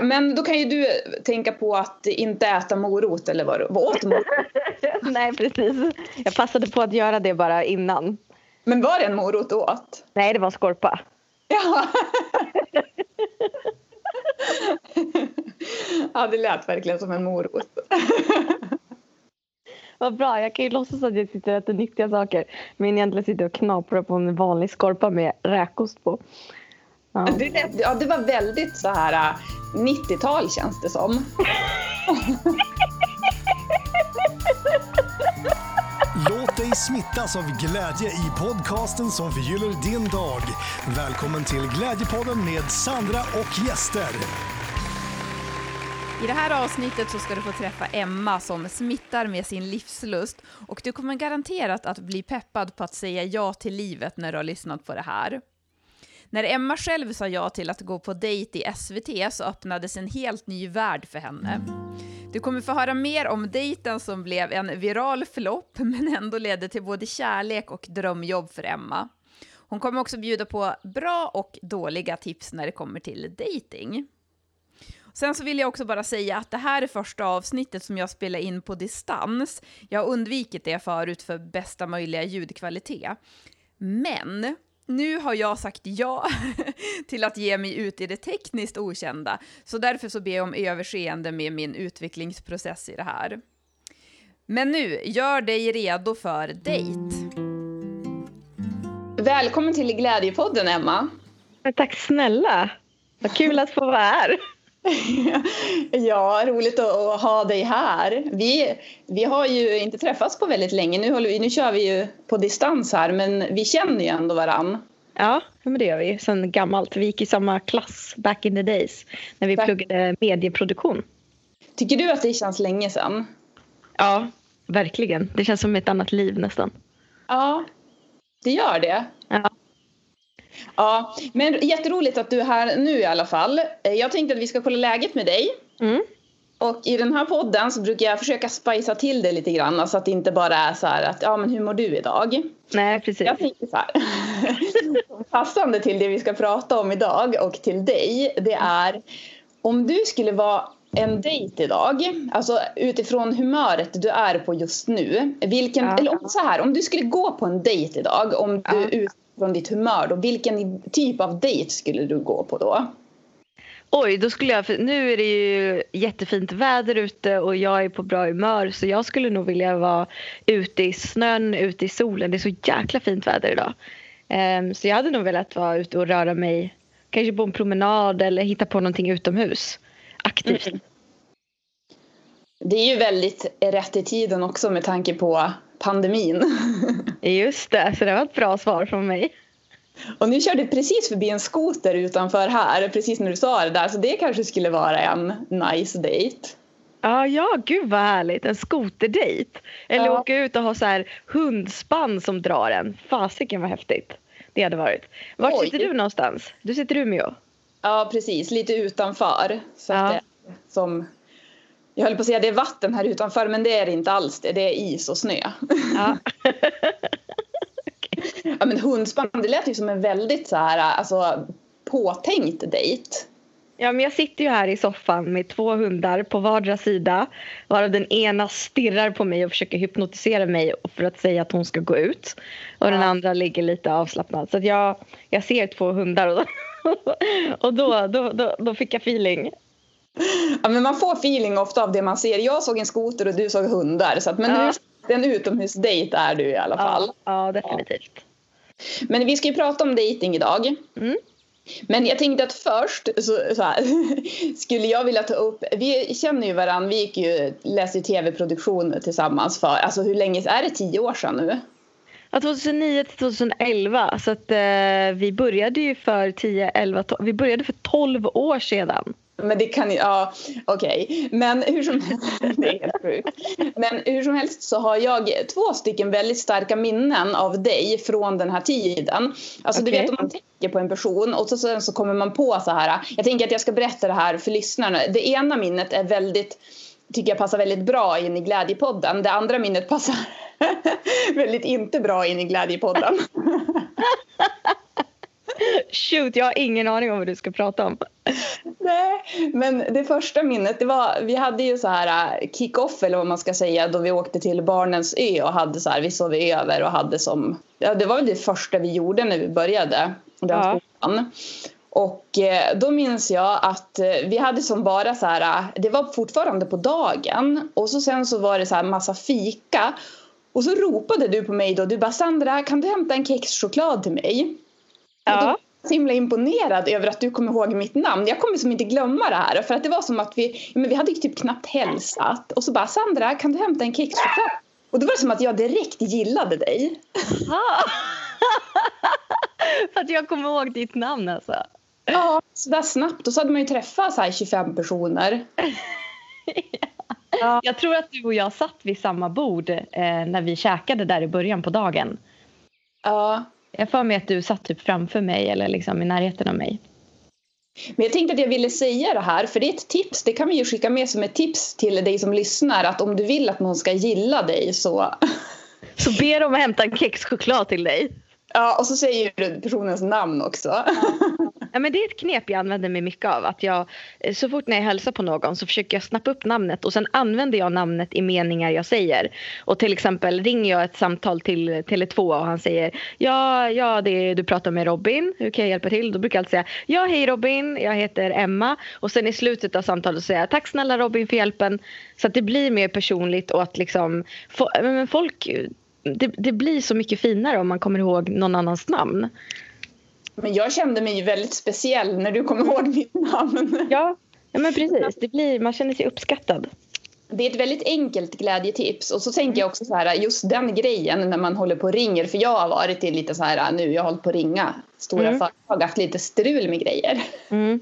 Men då kan ju du tänka på att inte äta morot eller vad, vad åt morot? Nej, precis. Jag passade på att göra det bara innan. Men var det en morot du åt? Nej, det var skorpa. Ja. ja, det lät verkligen som en morot. Vad bra, jag kan ju låtsas att jag sitter och äter nyttiga saker men egentligen sitter och knaprar på en vanlig skorpa med räkost på. Ja. Det, lät, ja, det var väldigt så här 90-tal känns det som. Låt dig smittas av glädje i podcasten som förgyller din dag. Välkommen till Glädjepodden med Sandra och gäster. I det här avsnittet så ska du få träffa Emma som smittar med sin livslust och du kommer garanterat att bli peppad på att säga ja till livet när du har lyssnat på det här. När Emma själv sa ja till att gå på dejt i SVT så öppnades en helt ny värld för henne. Du kommer få höra mer om dejten som blev en viral flopp men ändå ledde till både kärlek och drömjobb för Emma. Hon kommer också bjuda på bra och dåliga tips när det kommer till dating. Sen så vill jag också bara säga att det här är första avsnittet som jag spelar in på distans. Jag har undvikit det förut för bästa möjliga ljudkvalitet. Men nu har jag sagt ja till att ge mig ut i det tekniskt okända, så därför så ber jag om överseende med min utvecklingsprocess i det här. Men nu, gör dig redo för dejt. Välkommen till Glädjepodden, Emma. Tack snälla. Vad kul att få vara här. ja, roligt att, ha dig här. Vi, vi har ju inte träffats på väldigt länge. Nu, håller vi, nu kör vi ju på distans här, men vi känner ju ändå varann. Ja, men det gör vi sen gammalt. Vi gick i samma klass back in the days när vi back. pluggade medieproduktion. Tycker du att det känns länge sedan? Ja, verkligen. Det känns som ett annat liv nästan. Ja, det gör det. Ja. Ja, men jätteroligt att du är här nu i alla fall. Eh, jag tänkte att vi ska kolla läget med dig. Mm. Och i den här podden så brukar jag försöka spicea till det lite grann så att det inte bara är så här att ja men hur mår du idag? Nej precis. Jag tänker så här. Passande till det vi ska prata om idag och till dig det är om du skulle vara en dejt idag, alltså utifrån humöret du är på just nu. Vilken, ja. eller så här, om du skulle gå på en dejt idag, om du ja från ditt humör då, vilken typ av dejt skulle du gå på då? Oj, då skulle jag, för nu är det ju jättefint väder ute och jag är på bra humör så jag skulle nog vilja vara ute i snön, ute i solen. Det är så jäkla fint väder idag. Um, så jag hade nog velat vara ute och röra mig, kanske på en promenad eller hitta på någonting utomhus aktivt. Mm. Det är ju väldigt rätt i tiden också med tanke på pandemin. Just det, så det var ett bra svar från mig. Och nu körde precis förbi en skoter utanför här, precis när du sa det där, så det kanske skulle vara en nice date. Ja, ja, gud vad härligt. En skoterdejt. Eller ja. åka ut och ha så här hundspann som drar en. Fasiken vad häftigt det hade varit. Var sitter du någonstans? Du sitter i Umeå? Ja, precis. Lite utanför. Så ja. det, som jag höll på att säga det är vatten här utanför men det är det inte alls det. Det är is och snö. Ja. ja men hundspann det lät ju som en väldigt så här alltså påtänkt dejt. Ja men jag sitter ju här i soffan med två hundar på vardera sida varav den ena stirrar på mig och försöker hypnotisera mig för att säga att hon ska gå ut. Och ja. den andra ligger lite avslappnad. Så jag, jag ser två hundar och, och då, då, då, då fick jag feeling. Ja, men man får feeling ofta av det man ser. Jag såg en skoter och du såg hundar. Så att, men ja. en utomhusdejt är du i alla fall. Ja, ja definitivt. Men vi ska ju prata om dejting idag. Mm. Men jag tänkte att först så, så här, skulle jag vilja ta upp, vi känner ju varandra, vi gick ju, läste ju tv-produktion tillsammans för, alltså hur länge, är det tio år sedan nu? Ja, 2009 till 2011, så att eh, vi började ju för 10, 11, 12, vi började för 12 år sedan. Men det kan ja okej. Okay. Men hur som helst, det är helt sjukt. Men hur som helst så har jag två stycken väldigt starka minnen av dig från den här tiden. Alltså okay. du vet om man tänker på en person och så, sen så kommer man på så här. Jag tänker att jag ska berätta det här för lyssnarna. Det ena minnet är väldigt, tycker jag passar väldigt bra in i Glädjepodden. Det andra minnet passar väldigt inte bra in i Glädjepodden. Shoot, jag har ingen aning om vad du ska prata om. Nej, men det första minnet, det var, vi hade ju så här äh, kick-off eller vad man ska säga då vi åkte till Barnens ö och hade så här, vi sov över och hade som, ja det var väl det första vi gjorde när vi började den Ja. skolan. Och eh, då minns jag att eh, vi hade som bara så här, äh, det var fortfarande på dagen och så sen så var det så här massa fika och så ropade du på mig då, du bara Sandra kan du hämta en kexchoklad till mig? Ja. så himla imponerad över att du kommer ihåg mitt namn. Jag kommer som inte glömma det här. För att det var som att vi, ja, men vi hade ju typ knappt hälsat. Och så bara Sandra, kan du hämta en kexchoklad? Och då var det som att jag direkt gillade dig. För att jag kommer ihåg ditt namn alltså. Ja, så där snabbt. Och så hade man ju träffat så här 25 personer. Jag tror att du och jag satt vid samma bord eh, när vi käkade där i början på dagen. Ja. Jag får mig att du satt typ framför mig eller liksom i närheten av mig. Men jag tänkte att jag ville säga det här, för det är ett tips. Det kan vi ju skicka med som ett tips till dig som lyssnar. Att om du vill att någon ska gilla dig så... Så ber de att hämta en kexchoklad till dig. Ja, och så säger du personens namn också. Ja, men det är ett knep jag använder mig mycket av. Att jag, eh, så fort när jag hälsar på någon så försöker jag snappa upp namnet och sen använder jag namnet i meningar jag säger. Och till exempel ringer jag ett samtal till Tele2 och han säger ja, ja det är, du pratar med Robin, hur kan jag hjälpa till? Då brukar jag alltid säga ja hej Robin, jag heter Emma och sen i slutet av samtalet säger jag tack snälla Robin för hjälpen. Så att det blir mer personligt och att liksom folk det, det blir så mycket finare om man kommer ihåg någon annans namn. Men jag kände mig väldigt speciell när du kom ihåg mitt namn. Ja, ja men precis. Det blir, man känner sig uppskattad. Det är ett väldigt enkelt glädjetips. Och så tänker jag också så här, just den grejen när man håller på och ringer. För jag har varit i lite så här nu, jag har hållit på att ringa stora Mm. företag, haft lite strul med grejer. Mm.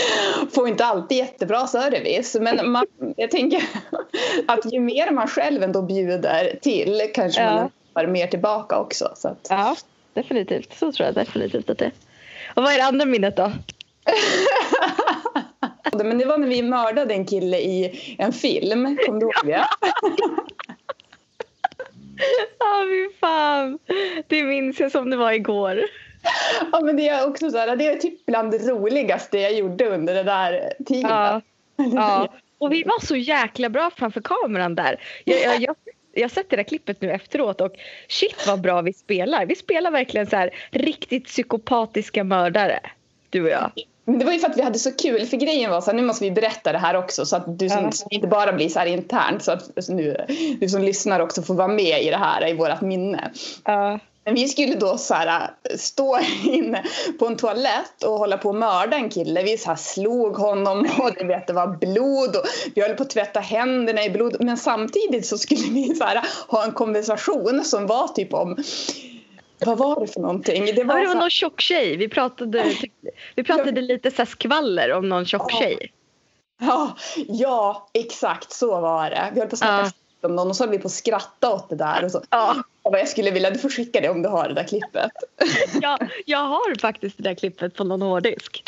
Får inte alltid jättebra service. Men man, jag tänker att ju mer man själv ändå bjuder till kanske Ja. man får mer tillbaka också. Så att, Ja, definitivt. Så tror jag definitivt att det är. Och vad är det andra minnet då? Men det var när vi mördade en kille i en film. Kommer du ihåg det? Ja, fy fan. Det minns jag som det var igår. Ja, men det är också så här, det är typ bland det roligaste jag gjorde under den där tiden. Ja. ja. Och vi var så jäkla bra framför kameran där. Jag, jag, jag, jag har sett det där klippet nu efteråt och shit vad bra vi spelar. Vi spelar verkligen så här riktigt psykopatiska mördare. Du och jag. Det var ju för att vi hade så kul, för grejen var så här, nu måste vi berätta det här också så att du som, Ja. inte bara blir så här internt så att nu, du som lyssnar också får vara med i det här, i vårat minne. Ja. Men vi skulle då så här, stå inne på en toalett och hålla på att mörda en kille. Vi så här slog honom och du vet, det var blod och vi höll på att tvätta händerna i blod. Men samtidigt så skulle vi så här, ha en konversation som var typ om vad var det för någonting? Det Ja, var, det så var någon tjock tjej. Vi pratade, vi pratade lite så skvaller om någon tjock Ja. tjej. ja, ja, exakt så var det. Vi höll på att snacka Ja. Om någon och så höll vi på att skratta åt det där. Och så, Ja. och jag skulle vilja, du får skicka det om du har det där klippet. Jag, jag har faktiskt det där klippet på någon hårddisk.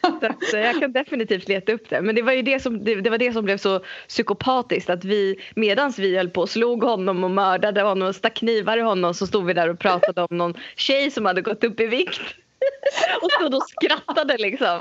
Så att, eh, jag kan definitivt leta upp det. Men det var ju det som, det, det var det som blev så psykopatiskt. Att vi, medans vi höll på och slog honom och mördade honom och stack knivar i honom så stod vi där och pratade om någon tjej som hade gått upp i vikt. Och stod och skrattade liksom.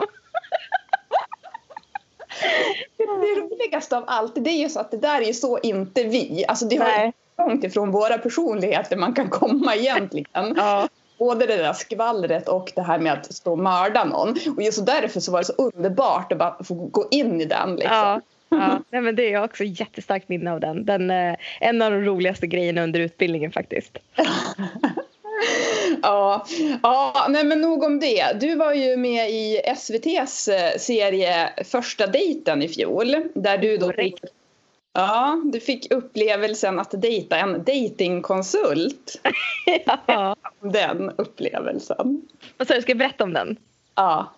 Det roligaste av allt det är ju så att det där är ju så inte vi. Alltså det ju långt ifrån våra personligheter man kan komma egentligen. Ja. Både det där skvallret och det här med att stå och mörda någon. Och just därför så var det så underbart att bara få gå in i den. Liksom. Ja, ja. Nej, men det är också ett jättestarkt minne av den. den eh, en av de roligaste grejerna under utbildningen faktiskt. Ja, ja nej men nog om det. Du var ju med i SVTs eh, serie Första dejten i fjol. Där du då fick, ja, du fick upplevelsen att dejta en datingkonsult. Ja. Den upplevelsen. Vad sa du, ska jag berätta om den? Ja.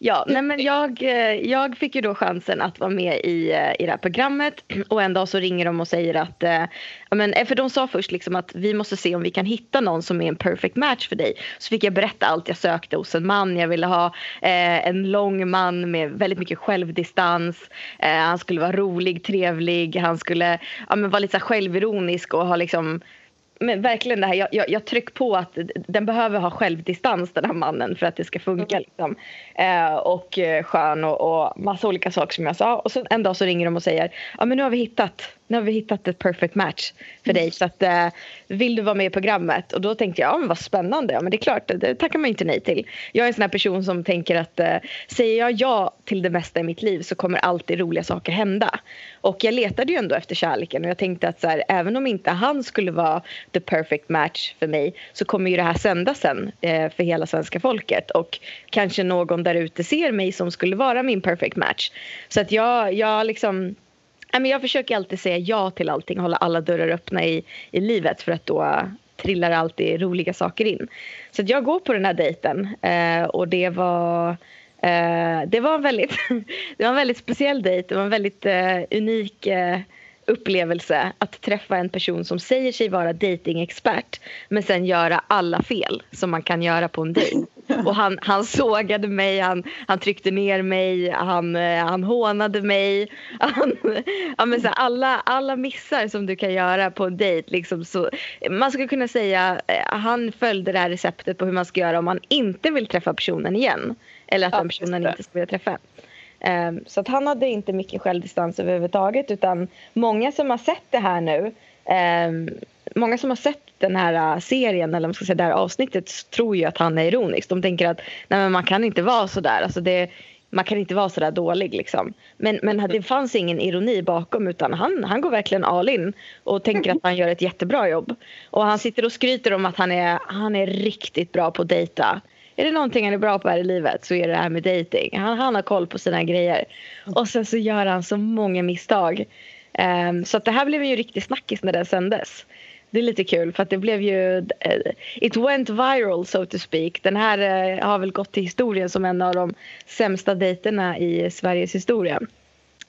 Ja, nej men jag, eh, jag fick ju då chansen att vara med i, eh, i det här programmet och en dag så ringer de och säger att, eh, ja, men, för de sa först liksom att vi måste se om vi kan hitta någon som är en perfect match för dig. Så fick jag berätta allt jag sökte hos en man. Jag ville ha eh, en lång man med väldigt mycket självdistans. Eh, han skulle vara rolig, trevlig, han skulle ja, men, vara lite så självironisk och ha liksom men verkligen det här, jag, jag, jag trycker på att den behöver ha självdistans den här mannen för att det ska funka. Mm. Liksom. Eh, och eh, skön och, och massa olika saker som jag sa. Och så en dag så ringer de och säger ja men nu har vi hittat nu har vi hittat ett perfect match för dig så att eh, vill du vara med i programmet? Och då tänkte jag, ja men vad spännande, ja men det är klart, det tackar man inte nej till. Jag är en sån här person som tänker att eh, säger jag ja till det mesta i mitt liv så kommer alltid roliga saker hända. Och jag letade ju ändå efter kärleken och jag tänkte att så här, även om inte han skulle vara the perfect match för mig så kommer ju det här sändas sen eh, för hela svenska folket och kanske någon där ute ser mig som skulle vara min perfect match. Så att jag, jag liksom men jag försöker alltid säga ja till allting, hålla alla dörrar öppna i, i livet för att då trillar alltid roliga saker in. Så att jag går på den här dejten eh, och det var eh, det var en väldigt, det var en väldigt speciell dejt. Det var en väldigt eh, unik eh, upplevelse att träffa en person som säger sig vara datingexpert men sen göra alla fel som man kan göra på en dejt. Och han, han sågade mig, han, han tryckte ner mig, han, eh, han hånade mig. Han, ja, men så alla, alla missar som du kan göra på en dejt. Liksom, så, man skulle kunna säga eh, han följde det här receptet på hur man ska göra om man inte vill träffa personen igen. Eller att Ja, den personen inte ska vilja träffa. Ehm, så att han hade inte mycket självdistans överhuvudtaget utan många som har sett det här nu ehm, Många som har sett den här äh, serien eller man ska säga det här avsnittet tror ju att han är ironisk. De tänker att nej, men man kan inte vara så där. Alltså det, man kan inte vara så där dålig liksom. Men, men det fanns ingen ironi bakom utan han, han går verkligen all in och tänker att han gör ett jättebra jobb. Och han sitter och skryter om att han är, han är riktigt bra på att dejta. Är det någonting han är bra på här i livet så är det det här med dating. Han, han har koll på sina grejer. Och sen så gör han så många misstag. Ehm, så att det här blev ju riktigt snackis när det sändes. Det är lite kul för att det blev ju... eh, it went viral so to speak. Den här eh, har väl gått till historien som en av de sämsta dejterna i Sveriges historia.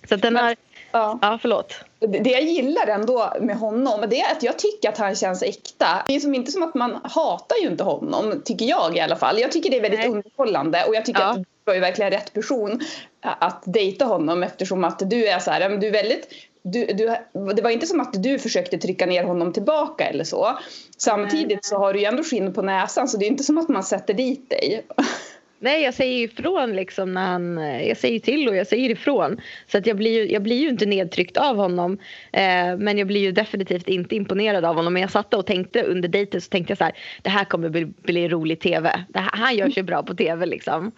Så att den har... Ja. Ja, förlåt. Det jag gillar ändå med honom det är att jag tycker att han känns äkta. Det är som inte som att man hatar ju inte honom, tycker jag i alla fall. Jag tycker det är väldigt Nej. underhållande och jag tycker Ja. att du var ju verkligen rätt person att dejta honom eftersom att du är så här, du är väldigt du, du, det var inte som att du försökte trycka ner honom tillbaka eller så. Samtidigt så har du ju ändå skinn på näsan så det är inte som att man sätter dit dig. Nej, jag säger ifrån liksom när han, jag säger till och jag säger ifrån. Så att jag blir ju, jag blir ju inte nedtryckt av honom. Eh, men jag blir ju definitivt inte imponerad av honom. Men jag satt och tänkte under dejten så tänkte jag så här, det här kommer bli, bli rolig tv. Här, han gör sig bra på tv liksom.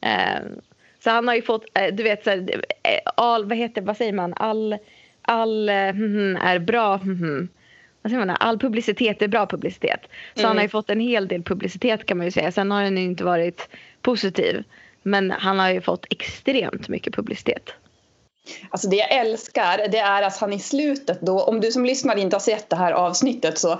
Eh, så han har ju fått, eh, du vet så här, eh, all, vad heter, vad säger man, all, all eh, mhm, är bra, vad säger man, all publicitet är bra publicitet. Så han har ju fått en hel del publicitet kan man ju säga. Sen har den ju inte varit positiv. Men han har ju fått extremt mycket publicitet. Alltså det jag älskar det är att han i slutet då, om du som lyssnar inte har sett det här avsnittet så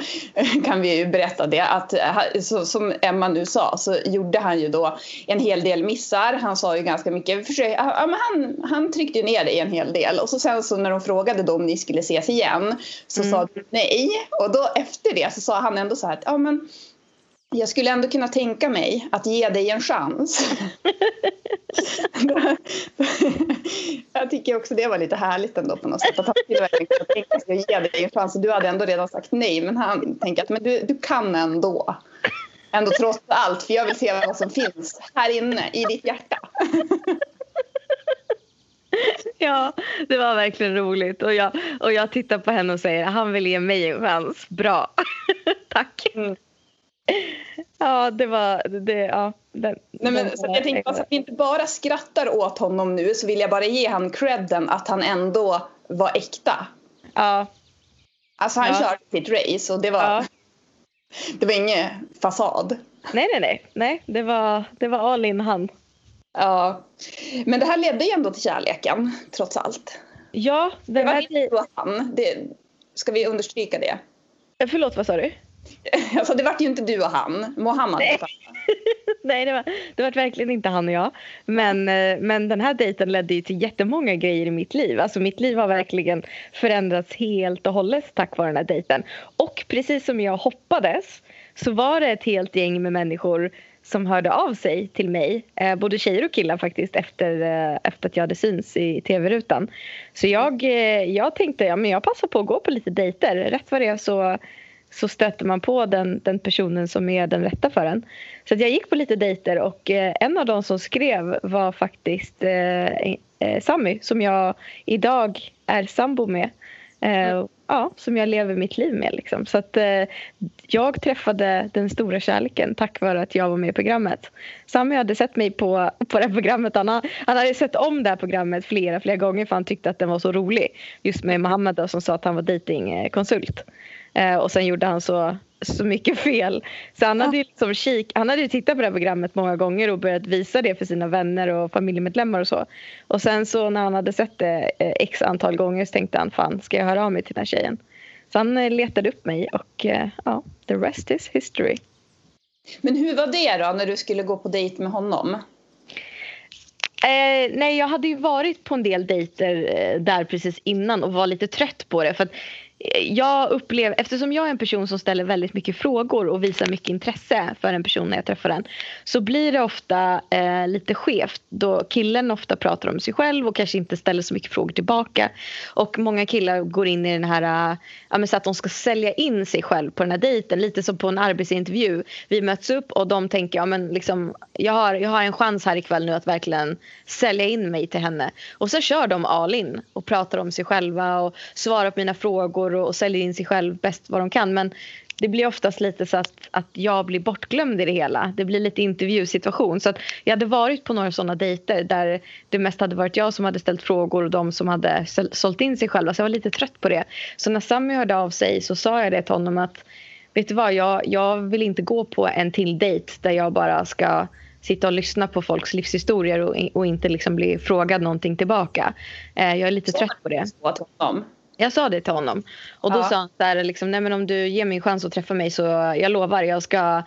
kan vi ju berätta det att ha- så, som Emma nu sa så gjorde han ju då en hel del missar. Han sa ju ganska mycket, försök, ja, men han, han tryckte ner dig en hel del och så sen så när de frågade då om ni skulle ses igen så sa du nej och då efter det så sa han ändå så här att ja men jag skulle ändå kunna tänka mig att ge dig en chans. jag tycker också det var lite härligt ändå på något sätt. Att han skulle verkligen kunna tänka sig att ge dig en chans. Du hade ändå redan sagt nej. Men han tänker att men du, du kan ändå. Ändå trots allt. För jag vill se vad som finns här inne i ditt hjärta. Ja, det var verkligen roligt. Och jag, och jag tittar på henne och säger han vill ge mig en chans. Bra. Tack. Mm. Ja, det var... Det, ja, den, Nej, men, så jag tänkte så att vi inte bara skrattar åt honom nu så vill jag bara ge han credden att han ändå var äkta. Ja, Alltså han Ja. körde sitt race och det var, ja. det var ingen fasad. Nej, nej, nej. nej det, var, det var all in han. Ja. Men det här ledde ju ändå till kärleken, trots allt. Ja, Det den var inte han. Det, ska vi understryka det? Förlåt, vad sa du? Alltså, det vart ju inte du och han. Mohammed. Nej. Nej, det var, det var verkligen inte han och jag. Men, eh, men den här dejten ledde ju till jättemånga grejer i mitt liv. Alltså mitt liv har verkligen förändrats helt och hållet tack vare den här dejten. Och precis som jag hoppades så var det ett helt gäng med människor som hörde av sig till mig. Eh, både tjejer och killar faktiskt efter, eh, efter att jag hade syns i tv-rutan. Så jag, eh, jag tänkte ja, men jag passar på att gå på lite dejter. Rätt vad det är så så stöter man på den, den personen som är den rätta för en. Så jag gick på lite dejter och eh, en av de som skrev var faktiskt eh, eh, Sammy som jag idag är sambo med. Eh, mm. Ja, som jag lever mitt liv med. Liksom. Så att, jag träffade den stora kärleken tack vare att jag var med i programmet. Sammy hade sett mig på, på det programmet. Han, han hade sett om det här programmet flera, flera gånger för han tyckte att den var så rolig. Just med Mohammed då, som sa att han var datingkonsult. Eh, och sen gjorde han så, så mycket fel. Så han hade, ju liksom kik, han hade tittat på det här programmet många gånger och börjat visa det för sina vänner och familjemedlemmar och så. Och sen så när han hade sett det eh, x antal gånger så tänkte han fan ska jag höra av mig till den här tjejen. Så han eh, letade upp mig och ja, the rest is history. Men hur var det då när du skulle gå på dejt med honom? Eh, nej, jag hade ju varit på en del dejter eh, där precis innan och var lite trött på det. För att jag upplever, eftersom jag är en person som ställer väldigt mycket frågor och visar mycket intresse för en person när jag träffar den så blir det ofta eh, lite skevt då killen ofta pratar om sig själv och kanske inte ställer så mycket frågor tillbaka. Och många killar går in i den här, eh, ja, så att de ska sälja in sig själv på den här dejten, lite som på en arbetsintervju. Vi möts upp och de tänker, ja men liksom, jag har, jag har en chans här ikväll nu att verkligen sälja in mig till henne. Och så kör de all in och pratar om sig själva och svarar på mina frågor människor och, och säljer in sig själv bäst vad de kan. Men det blir oftast lite så att, att jag blir bortglömd i det hela. Det blir lite intervjusituation. Så att jag hade varit på några sådana dejter där det mest hade varit jag som hade ställt frågor och de som hade sålt in sig själva. Så jag var lite trött på det. Så när Sammy hörde av sig så sa jag det till honom att vet du vad, jag, jag vill inte gå på en till dejt där jag bara ska sitta och lyssna på folks livshistorier och, och inte liksom bli frågad någonting tillbaka. Eh, jag är lite så trött på det. Jag sa det till honom. Och då ja. sa han så här, liksom, nej men om du ger mig en chans att träffa mig så jag lovar, jag ska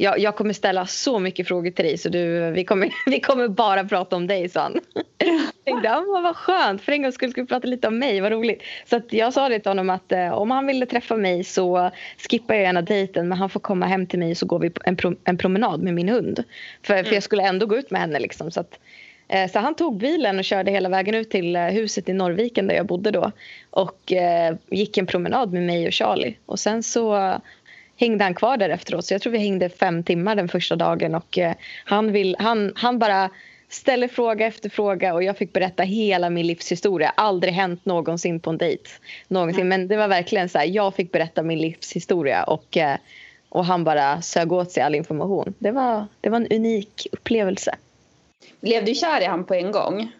jag, jag kommer ställa så mycket frågor till dig så du, vi, kommer, vi kommer bara prata om dig, sa han. Jag tänkte, ja, vad skönt, för en gång skulle vi prata lite om mig, vad roligt. Så jag sa det till honom att eh, om han ville träffa mig så skippar jag gärna dejten men han får komma hem till mig så går vi en, pro, en promenad med min hund. För, mm. för jag skulle ändå gå ut med henne liksom. Så att, så han tog bilen och körde hela vägen ut till eh, huset i Norrviken där jag bodde då. Och eh, gick en promenad med mig och Charlie. Och sen så hängde han kvar där efteråt. Så jag tror vi hängde fem timmar den första dagen. Och han, vill, han, han bara ställer fråga efter fråga och jag fick berätta hela min livshistoria. Aldrig hänt någonsin på en dejt. Någonsin. Men det var verkligen så här, jag fick berätta min livshistoria och, och han bara sög åt sig all information. Det var, det var en unik upplevelse. Blev du kär i han på en gång?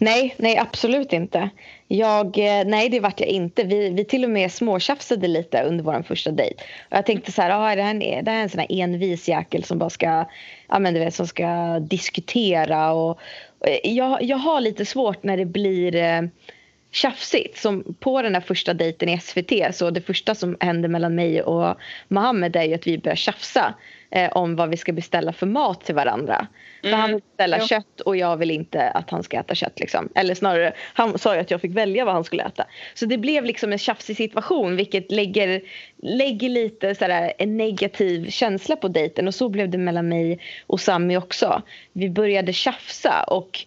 Nej, nej absolut inte. Jag, eh, nej, det vart jag inte. Vi, vi till och med småtjafsade lite under vår första dejt. Och jag tänkte så här, ah, det, här är, det här e-, är en sån här envis jäkel som bara ska, ja, men du vet, som ska diskutera. Och, och eh, jag, jag har lite svårt när det blir eh, tjafsigt. Som på den här första dejten i SVT, så det första som händer mellan mig och Mohammed är ju att vi börjar tjafsa eh, om vad vi ska beställa för mat till varandra. För mm. han vill beställa jo. kött och jag vill inte att han ska äta kött. Liksom. Eller snarare, han sa ju att jag fick välja vad han skulle äta. Så det blev liksom en tjafsig situation vilket lägger, lägger lite sådär, en negativ känsla på dejten. Och så blev det mellan mig och Sami också. Vi började tjafsa och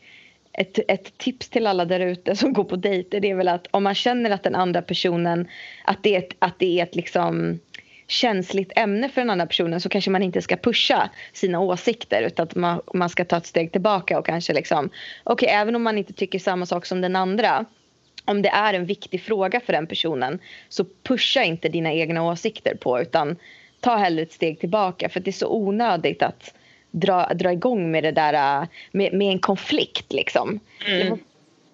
ett, ett tips till alla där ute som går på dejter det är väl att om man känner att den andra personen att det är ett, att det är ett liksom känsligt ämne för den andra personen så kanske man inte ska pusha sina åsikter utan att man, man ska ta ett steg tillbaka och kanske liksom okej okay, även om man inte tycker samma sak som den andra om det är en viktig fråga för den personen så pusha inte dina egna åsikter på utan ta hellre ett steg tillbaka för det är så onödigt att dra, dra igång med det där med, med en konflikt liksom. Mm.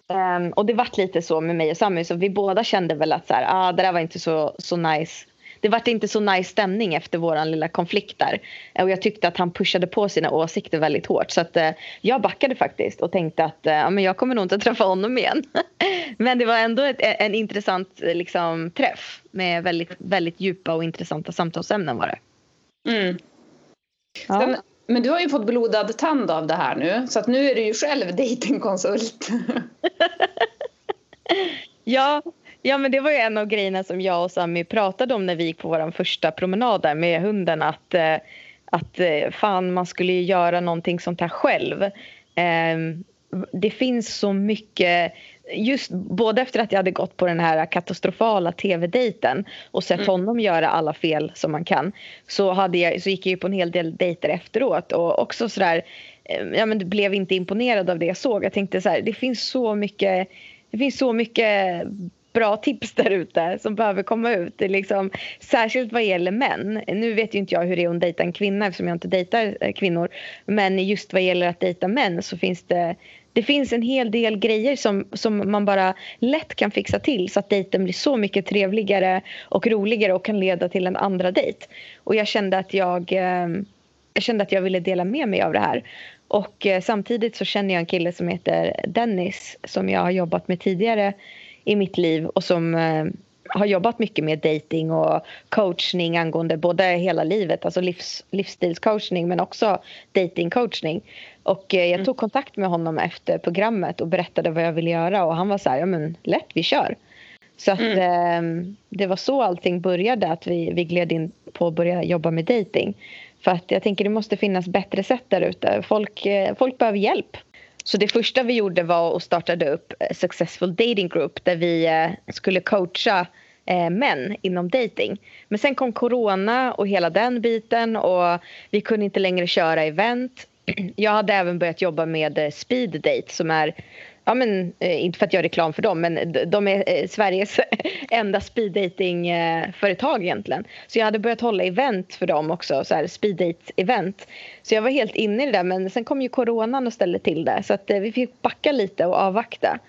Um, och det vart lite så med mig och Sami så vi båda kände väl att så här, ah, det där var inte så, så nice det vart inte så nice stämning efter vår lilla konflikt där. Och jag tyckte att han pushade på sina åsikter väldigt hårt. Så att, eh, jag backade faktiskt och tänkte att eh, ja, men jag kommer nog inte träffa honom igen. men det var ändå ett, en intressant liksom, träff med väldigt, väldigt djupa och intressanta samtalsämnen var det. Mm. Ja. Sen, men du har ju fått blodad tand av det här nu så att nu är du ju själv dejtingkonsult. ja, Ja men det var ju en av grejerna som jag och Sami pratade om när vi gick på vår första promenad där med hunden att, eh, att eh, fan man skulle ju göra någonting sånt här själv. Ehm, det finns så mycket just både efter att jag hade gått på den här katastrofala tv-dejten och sett mm. honom göra alla fel som man kan så, hade jag, så gick jag ju på en hel del dejter efteråt och också sådär eh, ja men blev inte imponerad av det jag såg. Jag tänkte så här, det finns så mycket det finns så mycket bra tips där ute som behöver komma ut. Liksom, särskilt vad gäller män. Nu vet ju inte jag hur det är att dejta en kvinna eftersom jag inte dejtar eh, kvinnor. Men just vad gäller att dejta män så finns det det finns en hel del grejer som, som man bara lätt kan fixa till så att dejten blir så mycket trevligare och roligare och kan leda till en andra dejt. Och jag kände att jag, eh, jag kände att jag ville dela med mig av det här. Och eh, samtidigt så känner jag en kille som heter Dennis som jag har jobbat med tidigare i mitt liv och som eh, har jobbat mycket med dating och coachning angående både hela livet, alltså livs, livsstilscoachning men också datingcoachning. Och eh, jag mm. tog kontakt med honom efter programmet och berättade vad jag ville göra och han var så här, ja men lätt vi kör. Så att mm. eh, det var så allting började, att vi, vi gled in på att börja jobba med dating. För att jag tänker det måste finnas bättre sätt där ute. Folk, eh, folk behöver hjälp. Så det första vi gjorde var att starta upp Successful Dating Group där vi eh, skulle coacha eh, män inom dating. Men sen kom corona och hela den biten och vi kunde inte längre köra event. Jag hade även börjat jobba med eh, speed date som är ja, men, eh, inte för att göra reklam för dem, men de är eh, Sveriges enda speeddating-företag egentligen. Så jag hade börjat hålla event för dem också, så här speeddate-event. Så jag var helt inne i det där, men sen kom ju coronan och ställde till det. Så att eh, vi fick backa lite och avvakta.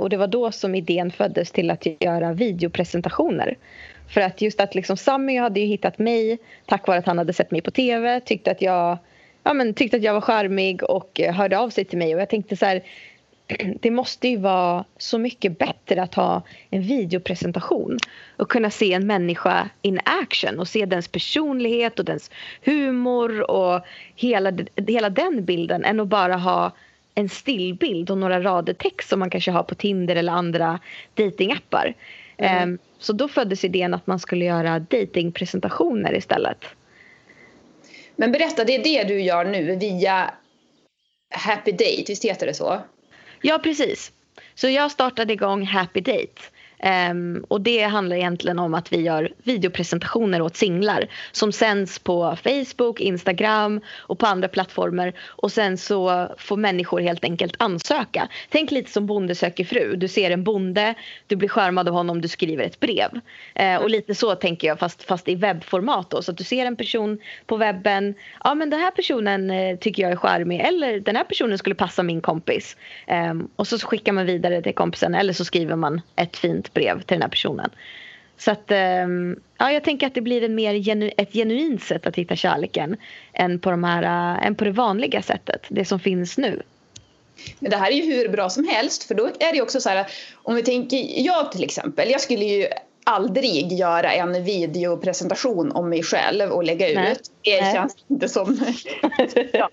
Och det var då som idén föddes till att göra videopresentationer. För att just att liksom Sammy hade ju hittat mig tack vare att han hade sett mig på tv, tyckte att jag ja, men tyckte att jag var charmig och hörde av sig till mig och jag tänkte så här det måste ju vara så mycket bättre att ha en videopresentation och kunna se en människa in action och se dens personlighet och dens humor och hela, hela den bilden än att bara ha en stillbild och några rader text som man kanske har på Tinder eller andra datingappar. Mm. Um, så då föddes idén att man skulle göra datingpresentationer istället. Men berätta, det är det du gör nu via Happy Date, visst heter det så? Ja, precis. Så jag startade igång Happy Date Um, och det handlar egentligen om att vi gör videopresentationer åt singlar som sänds på Facebook, Instagram och på andra plattformar och sen så får människor helt enkelt ansöka. Tänk lite som Bonde söker fru. Du ser en bonde, du blir skärmad av honom, du skriver ett brev. Uh, och lite så tänker jag fast, fast i webbformat då. Så att du ser en person på webben, ja men den här personen uh, tycker jag är charmig eller den här personen skulle passa min kompis. Um, och så skickar man vidare till kompisen eller så skriver man ett fint brev till den här personen. Så att, ehm, ja, jag tänker att det blir en mer genu ett genuint sätt att hitta kärleken än på, de här, äh, än på det vanliga sättet, det som finns nu. Men det här är ju hur bra som helst för då är det också så här om vi tänker, jag till exempel, jag skulle ju aldrig göra en videopresentation om mig själv och lägga nej. ut. Det nej. känns inte som jag.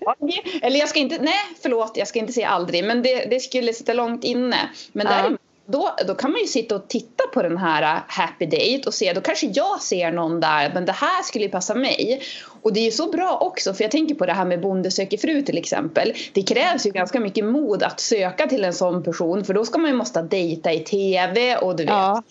Eller jag ska inte, nej förlåt jag ska inte säga aldrig men det, det skulle sitta långt inne. Men ja. däremot då, då kan man ju sitta och titta på den här äh, happy date och se, då kanske jag ser någon där, men det här skulle ju passa mig. Och det är ju så bra också, för jag tänker på det här med Bonde söker fru till exempel. Det krävs ju ganska mycket mod att söka till en sån person, för då ska man ju måste dejta i TV och du vet. Ja.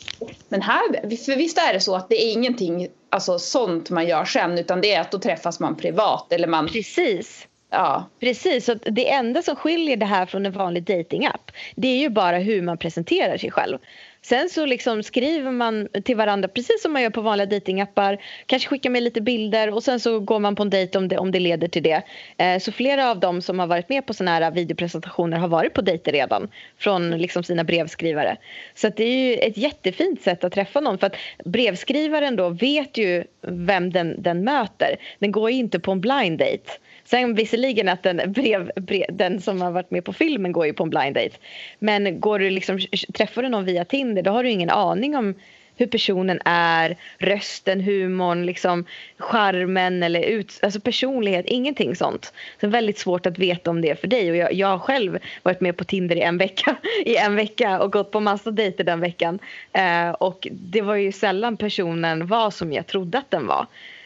Men här, för visst är det så att det är ingenting alltså, sånt man gör sen, utan det är att då träffas man privat eller man... Precis. Ja. Precis, så det enda som skiljer det här från en vanlig datingapp det är ju bara hur man presenterar sig själv. Sen så liksom skriver man till varandra precis som man gör på vanliga datingappar. Kanske skickar med lite bilder och sen så går man på en dejt om det, om det leder till det. Eh, så flera av dem som har varit med på såna här videopresentationer har varit på dejter redan från liksom sina brevskrivare. Så det är ju ett jättefint sätt att träffa någon för att brevskrivaren då vet ju vem den, den möter. Den går ju inte på en blind date. Sen visserligen att den, brev, brev, den som har varit med på filmen går ju på en blind date. Men går du liksom, träffar du någon via Tinder då har du ingen aning om hur personen är, rösten, humorn, liksom charmen eller ut, alltså personlighet, ingenting sånt. Så det är väldigt svårt att veta om det är för dig. Och jag, jag har själv varit med på Tinder i en vecka, i en vecka och gått på massa dejter den veckan. Eh, och det var ju sällan personen var som jag trodde att den var.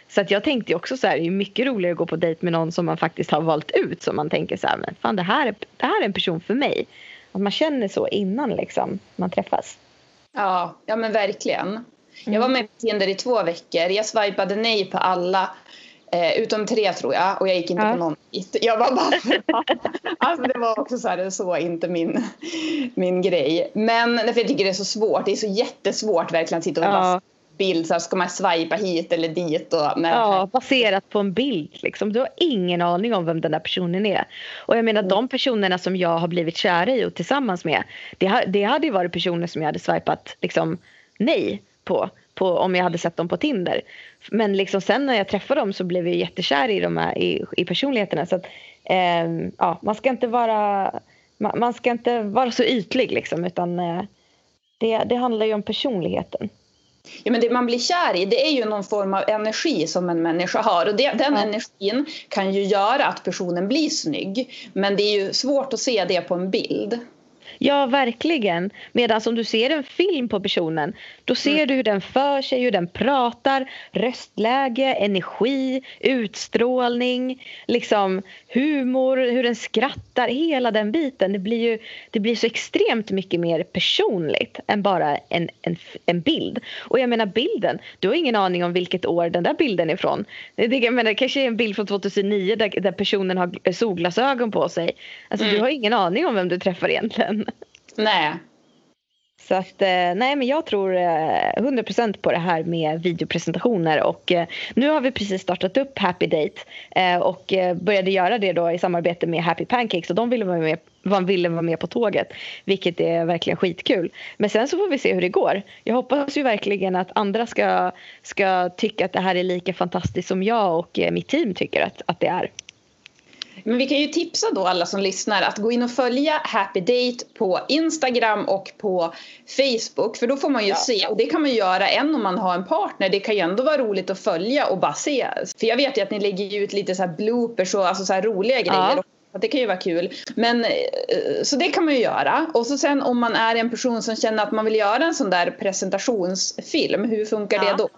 Så att jag tänkte också så här, det är mycket roligare att gå på dejt med någon som man faktiskt har valt ut. Som man tänker så här, men fan det här är, det här är en person för mig. att man känner så innan liksom, man träffas. Ja, ja men verkligen. Jag var med på Tinder i två veckor. Jag swipade nej på alla. Eh, utom tre tror jag och jag gick inte Ja. på någon dit. Jag var bara Alltså det var också så här, så inte min, min grej. Men för jag tycker det är så svårt. Det är så jättesvårt verkligen att sitta och Ja. Bild så här, ska man swipa hit eller dit och men, Ja, baserat på en bild. Liksom. Du har ingen aning om vem den där personen är. Och jag menar de personerna som jag har blivit kär i och tillsammans med. Det, det hade ju varit personer som jag hade swipat liksom, nej på, på om jag hade sett dem på Tinder. Men liksom sen när jag träffade dem så blev jag jättekär i, de här, i, i personligheterna. Så att, ehm, ja, man ska inte vara man, man ska inte vara så ytlig liksom, utan eh, det, det handlar ju om personligheten. Ja, men det man blir kär i det är ju någon form av energi som en människa har. Och det, den energin kan ju göra att personen blir snygg. Men det är ju svårt att se det på en bild. Ja, verkligen. Medan om du ser en film på personen då ser du hur den för sig, hur den pratar, röstläge, energi, utstrålning, liksom humor, hur den skrattar, hela den biten. Det blir ju det blir så extremt mycket mer personligt än bara en, en, en bild. Och jag menar bilden, du har ingen aning om vilket år den där bilden är ifrån. Det, jag menar, det kanske är en bild från 2009 där, där personen har solglasögon på sig. Alltså, Du Mm. har ingen aning om vem du träffar egentligen. Nej. Så att, eh, nej men jag tror eh, 100% på det här med videopresentationer och eh, nu har vi precis startat upp Happy Date och började göra det då i samarbete med Happy Pancakes och de ville vara med, man ville vara med på tåget vilket är verkligen skitkul. Men sen så får vi se hur det går. Jag hoppas ju verkligen att andra ska, ska tycka att det här är lika fantastiskt som jag och mitt team tycker att, att det är. Men vi kan ju tipsa då alla som lyssnar att gå in och följa Happy Date på Instagram och på Facebook. För då får man ju Ja. se, och det kan man göra än om man har en partner. Det kan ju ändå vara roligt att följa och bara se. För jag vet ju att ni lägger ut lite så här bloopers och alltså så här roliga grejer. Ja. Det kan ju vara kul. Men, eh, så det kan man ju göra. Och så sen om man är en person som känner att man vill göra en sån där presentationsfilm, hur funkar Ja. det då?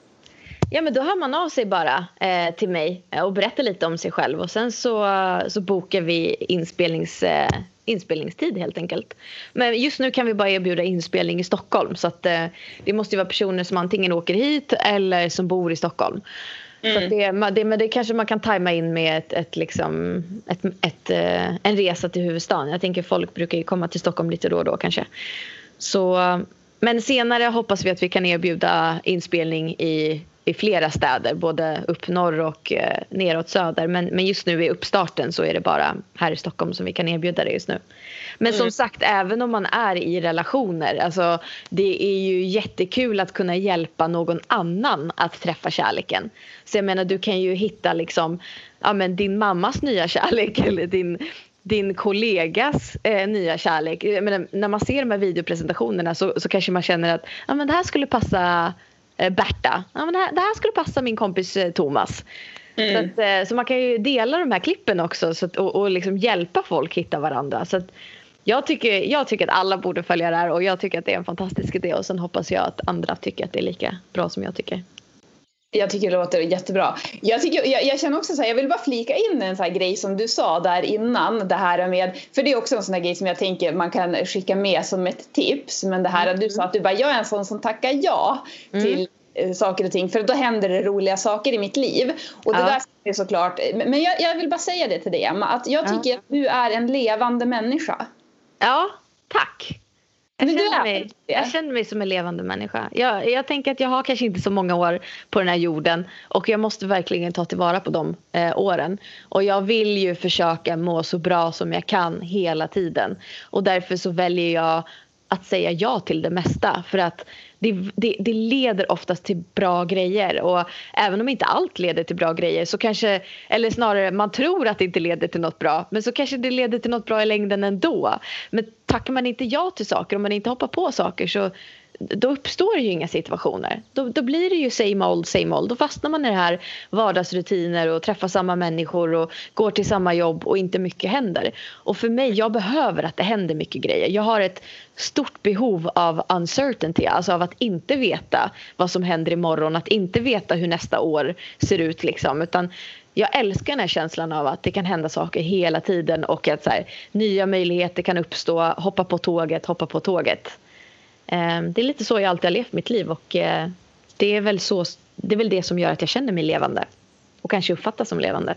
Ja men då hör man av sig bara eh, till mig eh, och berättar lite om sig själv och sen så, så bokar vi inspelnings, eh, inspelningstid helt enkelt. Men just nu kan vi bara erbjuda inspelning i Stockholm så att eh, det måste ju vara personer som antingen åker hit eller som bor i Stockholm. Så att det, det, men det kanske man kan tajma in med ett, ett, liksom, ett, ett, eh, en resa till huvudstaden. Jag tänker folk brukar ju komma till Stockholm lite då och då kanske. Så, men senare hoppas vi att vi kan erbjuda inspelning i, i flera städer, både upp norr och eh, neråt söder. Men, men just nu i uppstarten så är det bara här i Stockholm som vi kan erbjuda det just nu. Men som sagt, även om man är i relationer, alltså, det är ju jättekul att kunna hjälpa någon annan att träffa kärleken. Så jag menar, du kan ju hitta liksom, ja, men din mammas nya kärlek eller din din kollegas eh, nya kärlek. Jag menar, när man ser de här videopresentationerna så, så kanske man känner att ja, men det här skulle passa Berta. Ja, men det, här, det här skulle passa min kompis eh, Thomas. Så, att, eh, så man kan ju dela de här klippen också så att, och, och liksom hjälpa folk hitta varandra. Så att, jag, tycker, jag tycker att alla borde följa det här och jag tycker att det är en fantastisk idé och sen hoppas jag att andra tycker att det är lika bra som jag tycker. Jag tycker det låter jättebra. Jag, tycker, jag, jag känner också så här, jag vill bara flika in en sån här grej som du sa där innan. Det här med, för det är också en sån här grej som jag tänker man kan skicka med som ett tips. Men det här att du sa att du bara, jag är en sån som tackar ja till eh, saker och ting. För då händer det roliga saker i mitt liv. Och det Ja. där är såklart, men jag, jag vill bara säga det till dig Emma. Att jag Ja. tycker att du är en levande människa. Ja, tack. Jag Men känner, mig, jag känner mig som en levande människa. Jag, jag tänker att jag har kanske inte så många år på den här jorden och jag måste verkligen ta tillvara på de eh, åren. Och jag vill ju försöka må så bra som jag kan hela tiden. Och därför så väljer jag att säga ja till det mesta. För att det, det, det leder oftast till bra grejer. Och även om inte allt leder till bra grejer så kanske, eller snarare man tror att det inte leder till något bra. Men så kanske det leder till något bra i längden ändå. Men tackar man inte ja till saker, om man inte hoppar på saker så då uppstår ju inga situationer. Då, då blir det ju same old, same old. Då fastnar man i det här vardagsrutiner och träffar samma människor och går till samma jobb och inte mycket händer. Och för mig, jag behöver att det händer mycket grejer. Jag har ett stort behov av uncertainty, alltså av att inte veta vad som händer imorgon, att inte veta hur nästa år ser ut liksom. Utan jag älskar den här känslan av att det kan hända saker hela tiden och att så här, nya möjligheter kan uppstå. Hoppa på tåget, hoppa på tåget. Eh, det är lite så jag alltid har levt mitt liv och eh, det är väl så det är väl det som gör att jag känner mig levande och kanske uppfattas som levande.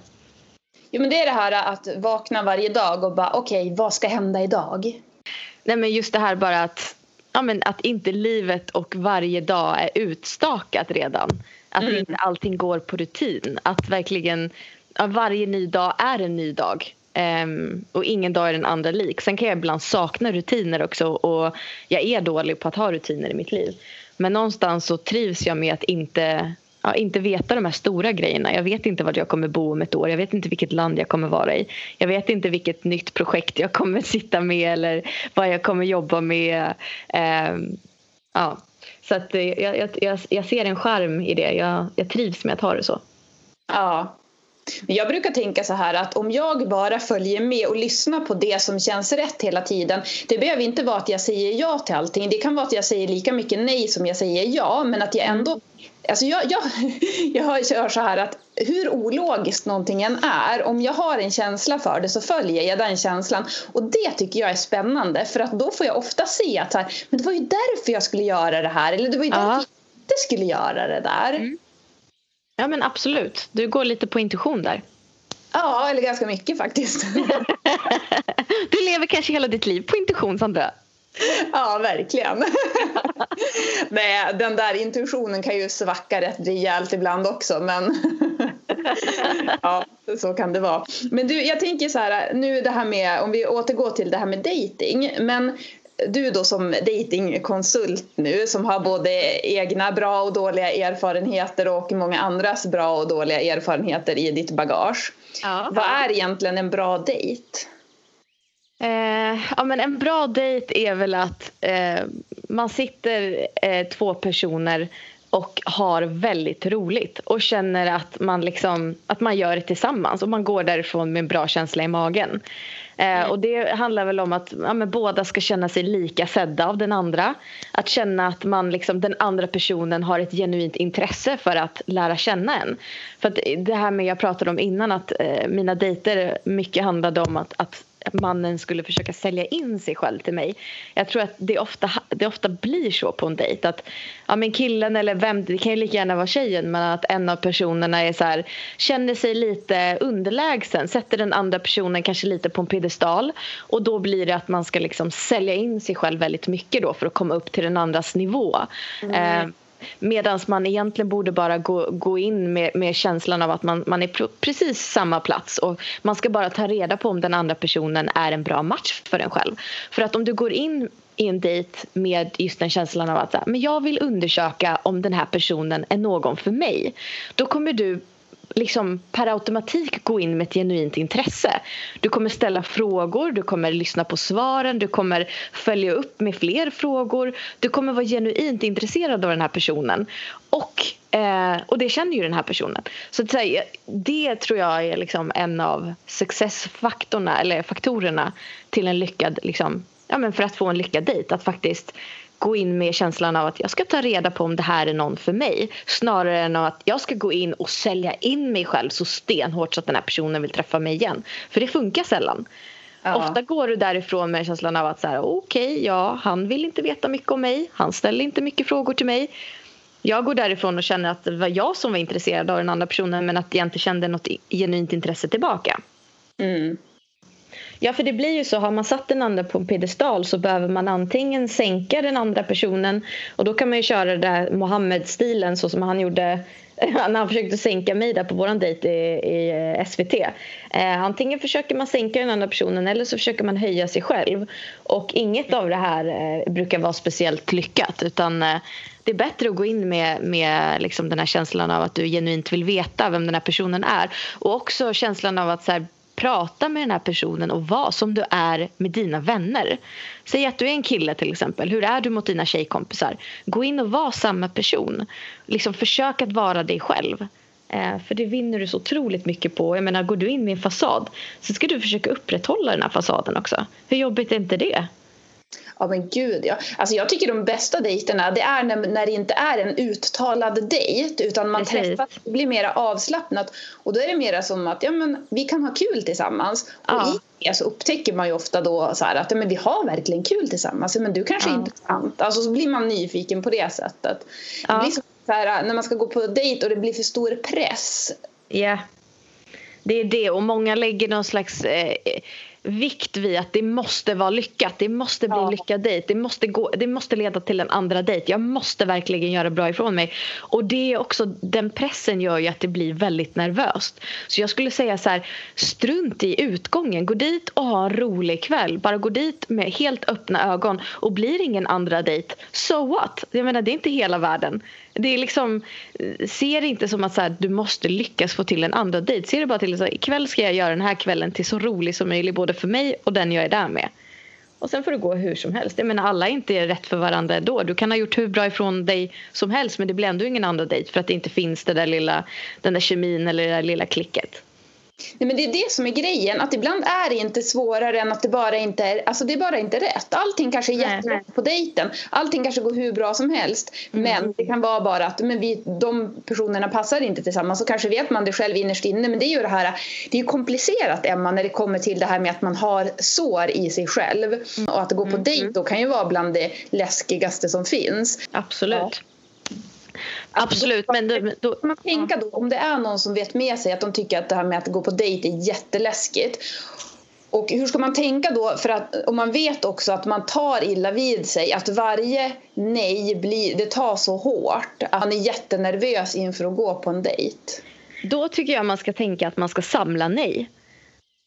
Jo, men det är det här att vakna varje dag och bara okej, okay, vad ska hända idag? Nej, men just det här bara att, ja, men att inte livet och varje dag är utstakat redan. Att mm. inte allting går på rutin. Att verkligen ja, varje ny dag är en ny dag. Um, och ingen dag är den andra lik. Sen kan jag ibland sakna rutiner också och jag är dålig på att ha rutiner i mitt liv. Men någonstans så trivs jag med att inte, ja, inte veta de här stora grejerna. Jag vet inte var jag kommer bo om ett år. Jag vet inte vilket land jag kommer vara i. Jag vet inte vilket nytt projekt jag kommer sitta med eller vad jag kommer jobba med. Um, ja. Så att eh, jag, jag, jag, jag ser en charm i det. Jag, jag trivs med att ha det så. Ja, jag brukar tänka så här att om jag bara följer med och lyssnar på det som känns rätt hela tiden. Det behöver inte vara att jag säger ja till allting. Det kan vara att jag säger lika mycket nej som jag säger ja. Men att jag ändå... Alltså jag, jag, jag kör så här att hur ologiskt någonting än är, om jag har en känsla för det så följer jag den känslan. Och det tycker jag är spännande för att då får jag ofta se att här, men det var ju därför jag skulle göra det här eller det var ju därför ja. jag inte skulle göra det där. Mm. Ja men absolut. Du går lite på intuition där. Ja, eller ganska mycket faktiskt. du lever kanske hela ditt liv på intuition, Sandra? Ja, verkligen. Nej, den där intuitionen kan ju svacka rätt rejält ibland också, men ja, så kan det vara. Men du, jag tänker så här, nu det här med, om vi återgår till det här med dating, men du då som datingkonsult nu som har både egna bra och dåliga erfarenheter och många andras bra och dåliga erfarenheter i ditt bagage. Ja. Vad är egentligen en bra dejt? Eh, ja, men en bra dejt är väl att eh, man sitter eh, två personer och har väldigt roligt och känner att man, liksom, att man gör det tillsammans och man går därifrån med en bra känsla i magen. Eh, mm. och det handlar väl om att ja, båda ska känna sig lika sedda av den andra. Att känna att man liksom, den andra personen har ett genuint intresse för att lära känna en. För det här med jag pratade om innan att eh, mina dejter mycket handlade om att, att mannen skulle försöka sälja in sig själv till mig. Jag tror att det ofta, det ofta blir så på en dejt att ja, men killen eller vem, det kan ju lika gärna vara tjejen men att en av personerna är så här, känner sig lite underlägsen, sätter den andra personen kanske lite på en piedestal och då blir det att man ska liksom sälja in sig själv väldigt mycket då för att komma upp till den andras nivå. Mm. Eh, Medan man egentligen borde bara gå, gå in med, med känslan av att man, man är på precis samma plats och man ska bara ta reda på om den andra personen är en bra match för en själv. För att om du går in i en dejt med just den känslan av att men jag vill undersöka om den här personen är någon för mig. Då kommer du liksom per automatik gå in med ett genuint intresse. Du kommer ställa frågor, du kommer lyssna på svaren, du kommer följa upp med fler frågor. Du kommer vara genuint intresserad av den här personen. Och, eh, och det känner ju den här personen. Så att säga, det tror jag är liksom en av successfaktorerna eller faktorerna till en lyckad, liksom, ja, men för att få en lyckad dejt. Att faktiskt gå in med känslan av att jag ska ta reda på om det här är någon för mig snarare än att jag ska gå in och sälja in mig själv så stenhårt så att den här personen vill träffa mig igen. För det funkar sällan. Ja. Ofta går du därifrån med känslan av att så här, okej, okay, ja, han vill inte veta mycket om mig. Han ställer inte mycket frågor till mig. Jag går därifrån och känner att det var jag som var intresserad av den andra personen men att jag inte kände något genuint intresse tillbaka. Mm. Ja, för det blir ju så. Har man satt den andra på en piedestal så behöver man antingen sänka den andra personen och då kan man ju köra den där Mohammed-stilen så som han gjorde när han försökte sänka mig där på våran dejt i, i eh, SVT. Eh, antingen försöker man sänka den andra personen eller så försöker man höja sig själv. Och inget av det här eh, brukar vara speciellt lyckat utan eh, det är bättre att gå in med, med liksom den här känslan av att du genuint vill veta vem den här personen är. Och också känslan av att så här, prata med den här personen och vara som du är med dina vänner. Säg att du är en kille till exempel. Hur är du mot dina tjejkompisar? Gå in och var samma person. Liksom försök att vara dig själv. Eh, för det vinner du så otroligt mycket på. Jag menar, går du in med en fasad så ska du försöka upprätthålla den här fasaden också. Hur jobbigt är inte det? Ja men gud ja. Alltså jag tycker de bästa dejterna det är när, när det inte är en uttalad dejt utan man Precis. träffas det blir mer avslappnat och då är det mer som att ja, men, vi kan ha kul tillsammans Ja. och i det så upptäcker man ju ofta då så här, att ja, men vi har verkligen kul tillsammans men du kanske är Ja. intressant alltså så blir man nyfiken på det sättet. Ja. Det blir så här, när man ska gå på dejt och det blir för stor press Ja. Det är det och många lägger någon slags eh, vikt vid att det måste vara lyckat. Det måste bli Ja. lyckad dejt. Det måste, gå, det måste leda till en andra dejt. Jag måste verkligen göra bra ifrån mig. Och det är också, den pressen gör ju att det blir väldigt nervöst. Så jag skulle säga så här, strunt i utgången. Gå dit och ha en rolig kväll. Bara gå dit med helt öppna ögon och blir ingen andra dejt, so what? Jag menar det är inte hela världen. Det är liksom, se det inte som att så här, du måste lyckas få till en andra dejt. Se det bara till att ikväll ska jag göra den här kvällen till så rolig som möjligt både för mig och den jag är där med. Och sen får det gå hur som helst. Jag menar alla är inte rätt för varandra då. Du kan ha gjort hur bra ifrån dig som helst men det blir ändå ingen andra dejt för att det inte finns det där lilla, den där kemin eller det där lilla klicket. Nej, men det är det som är grejen, att ibland är det inte svårare än att det bara inte är, alltså det är bara inte rätt. Allting kanske är jättebra på dejten, allting kanske går hur bra som helst. Mm. Men det kan vara bara att men vi, de personerna passar inte tillsammans. Så kanske vet man det själv innerst inne. Men det är ju det här, det är komplicerat Emma när det kommer till det här med att man har sår i sig själv. Mm. Och att gå på dejt då kan ju vara bland det läskigaste som finns. Absolut. Ja. Absolut men då, då, man tänka då, om det är någon som vet med sig att de tycker att det här med att gå på dejt är jätteläskigt. Och hur ska man tänka då? För att om man vet också att man tar illa vid sig, att varje nej blir, det tar så hårt att man är jättenervös inför att gå på en dejt. Då tycker jag man ska tänka att man ska samla nej.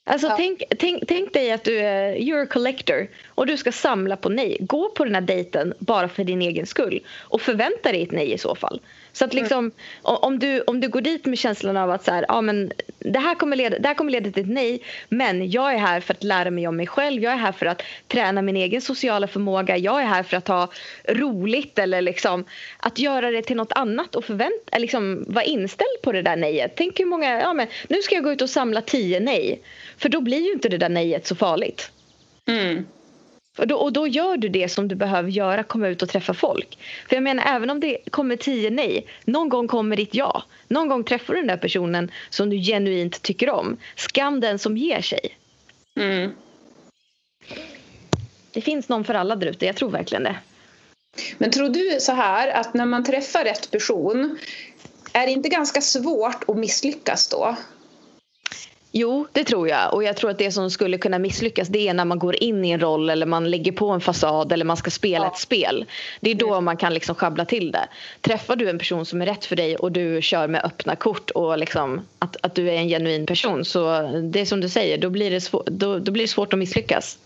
Alltså Ja. tänk, tänk, tänk dig att du är you're a collector och du ska samla på nej. Gå på den här dejten bara för din egen skull och förvänta dig ett nej i så fall. Så att liksom, o- om, du, om du går dit med känslan av att så här, ja, men det, här kommer leda, det här kommer leda till ett nej men jag är här för att lära mig om mig själv. Jag är här för att träna min egen sociala förmåga. Jag är här för att ha roligt eller liksom att göra det till något annat och förvänta, liksom, vara inställd på det där nejet. Tänk hur många, ja, men nu ska jag gå ut och samla tio nej. För då blir ju inte det där nejet så farligt. Mm. Och då, och då gör du det som du behöver göra, komma ut och träffa folk. För jag menar, även om det kommer tio nej, någon gång kommer ditt ja. Någon gång träffar du den där personen som du genuint tycker om. Skam den som ger sig. Mm. Det finns någon för alla där ute, jag tror verkligen det. Men tror du så här att när man träffar rätt person är det inte ganska svårt att misslyckas då? Jo, det tror jag. Och jag tror att det som skulle kunna misslyckas det är när man går in i en roll eller man lägger på en fasad eller man ska spela Ja. ett spel. Det är då man kan liksom sjabbla till det. Träffar du en person som är rätt för dig och du kör med öppna kort och liksom att, att du är en genuin person så det är som du säger, då blir det, svår, då, då blir det svårt att misslyckas.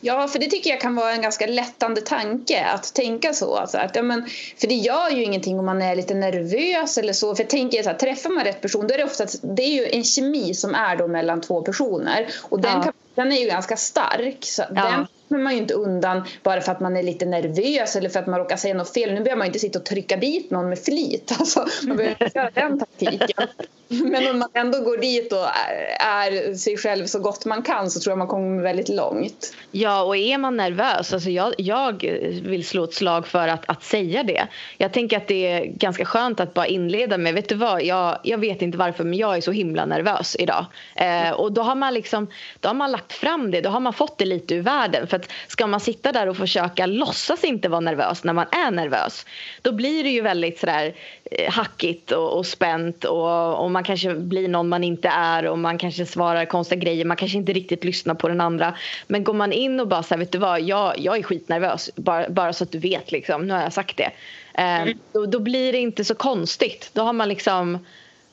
Ja, för det tycker jag kan vara en ganska lättande tanke att tänka så. Alltså att, ja, men, för det gör ju ingenting om man är lite nervös eller så. För jag tänker så här, träffar man rätt person då är det ofta det är ju en kemi som är då mellan två personer. Och den, Ja. kan, den är ju ganska stark. Så Ja. Den kommer man ju inte undan bara för att man är lite nervös eller för att man råkar säga något fel. Nu behöver man ju inte sitta och trycka dit någon med flit. Alltså, man behöver inte göra den taktiken. Men om man ändå går dit och är, är sig själv så gott man kan så tror jag man kommer väldigt långt. Ja, och är man nervös, alltså jag, jag vill slå ett slag för att, att säga det. Jag tänker att det är ganska skönt att bara inleda med, vet du vad, jag, jag vet inte varför men jag är så himla nervös idag. Eh, och då har man liksom, då har man lagt fram det, då har man fått det lite ur världen. För att ska man sitta där och försöka låtsas inte vara nervös när man är nervös, då blir det ju väldigt sådär eh, hackigt och, och spänt och, och man kanske blir någon man inte är och man kanske svarar konstiga grejer, man kanske inte riktigt lyssnar på den andra. Men går man in och bara här, vet du vad, jag, jag är skitnervös, bara, bara så att du vet liksom, nu har jag sagt det. Eh, då, då blir det inte så konstigt. Då har man liksom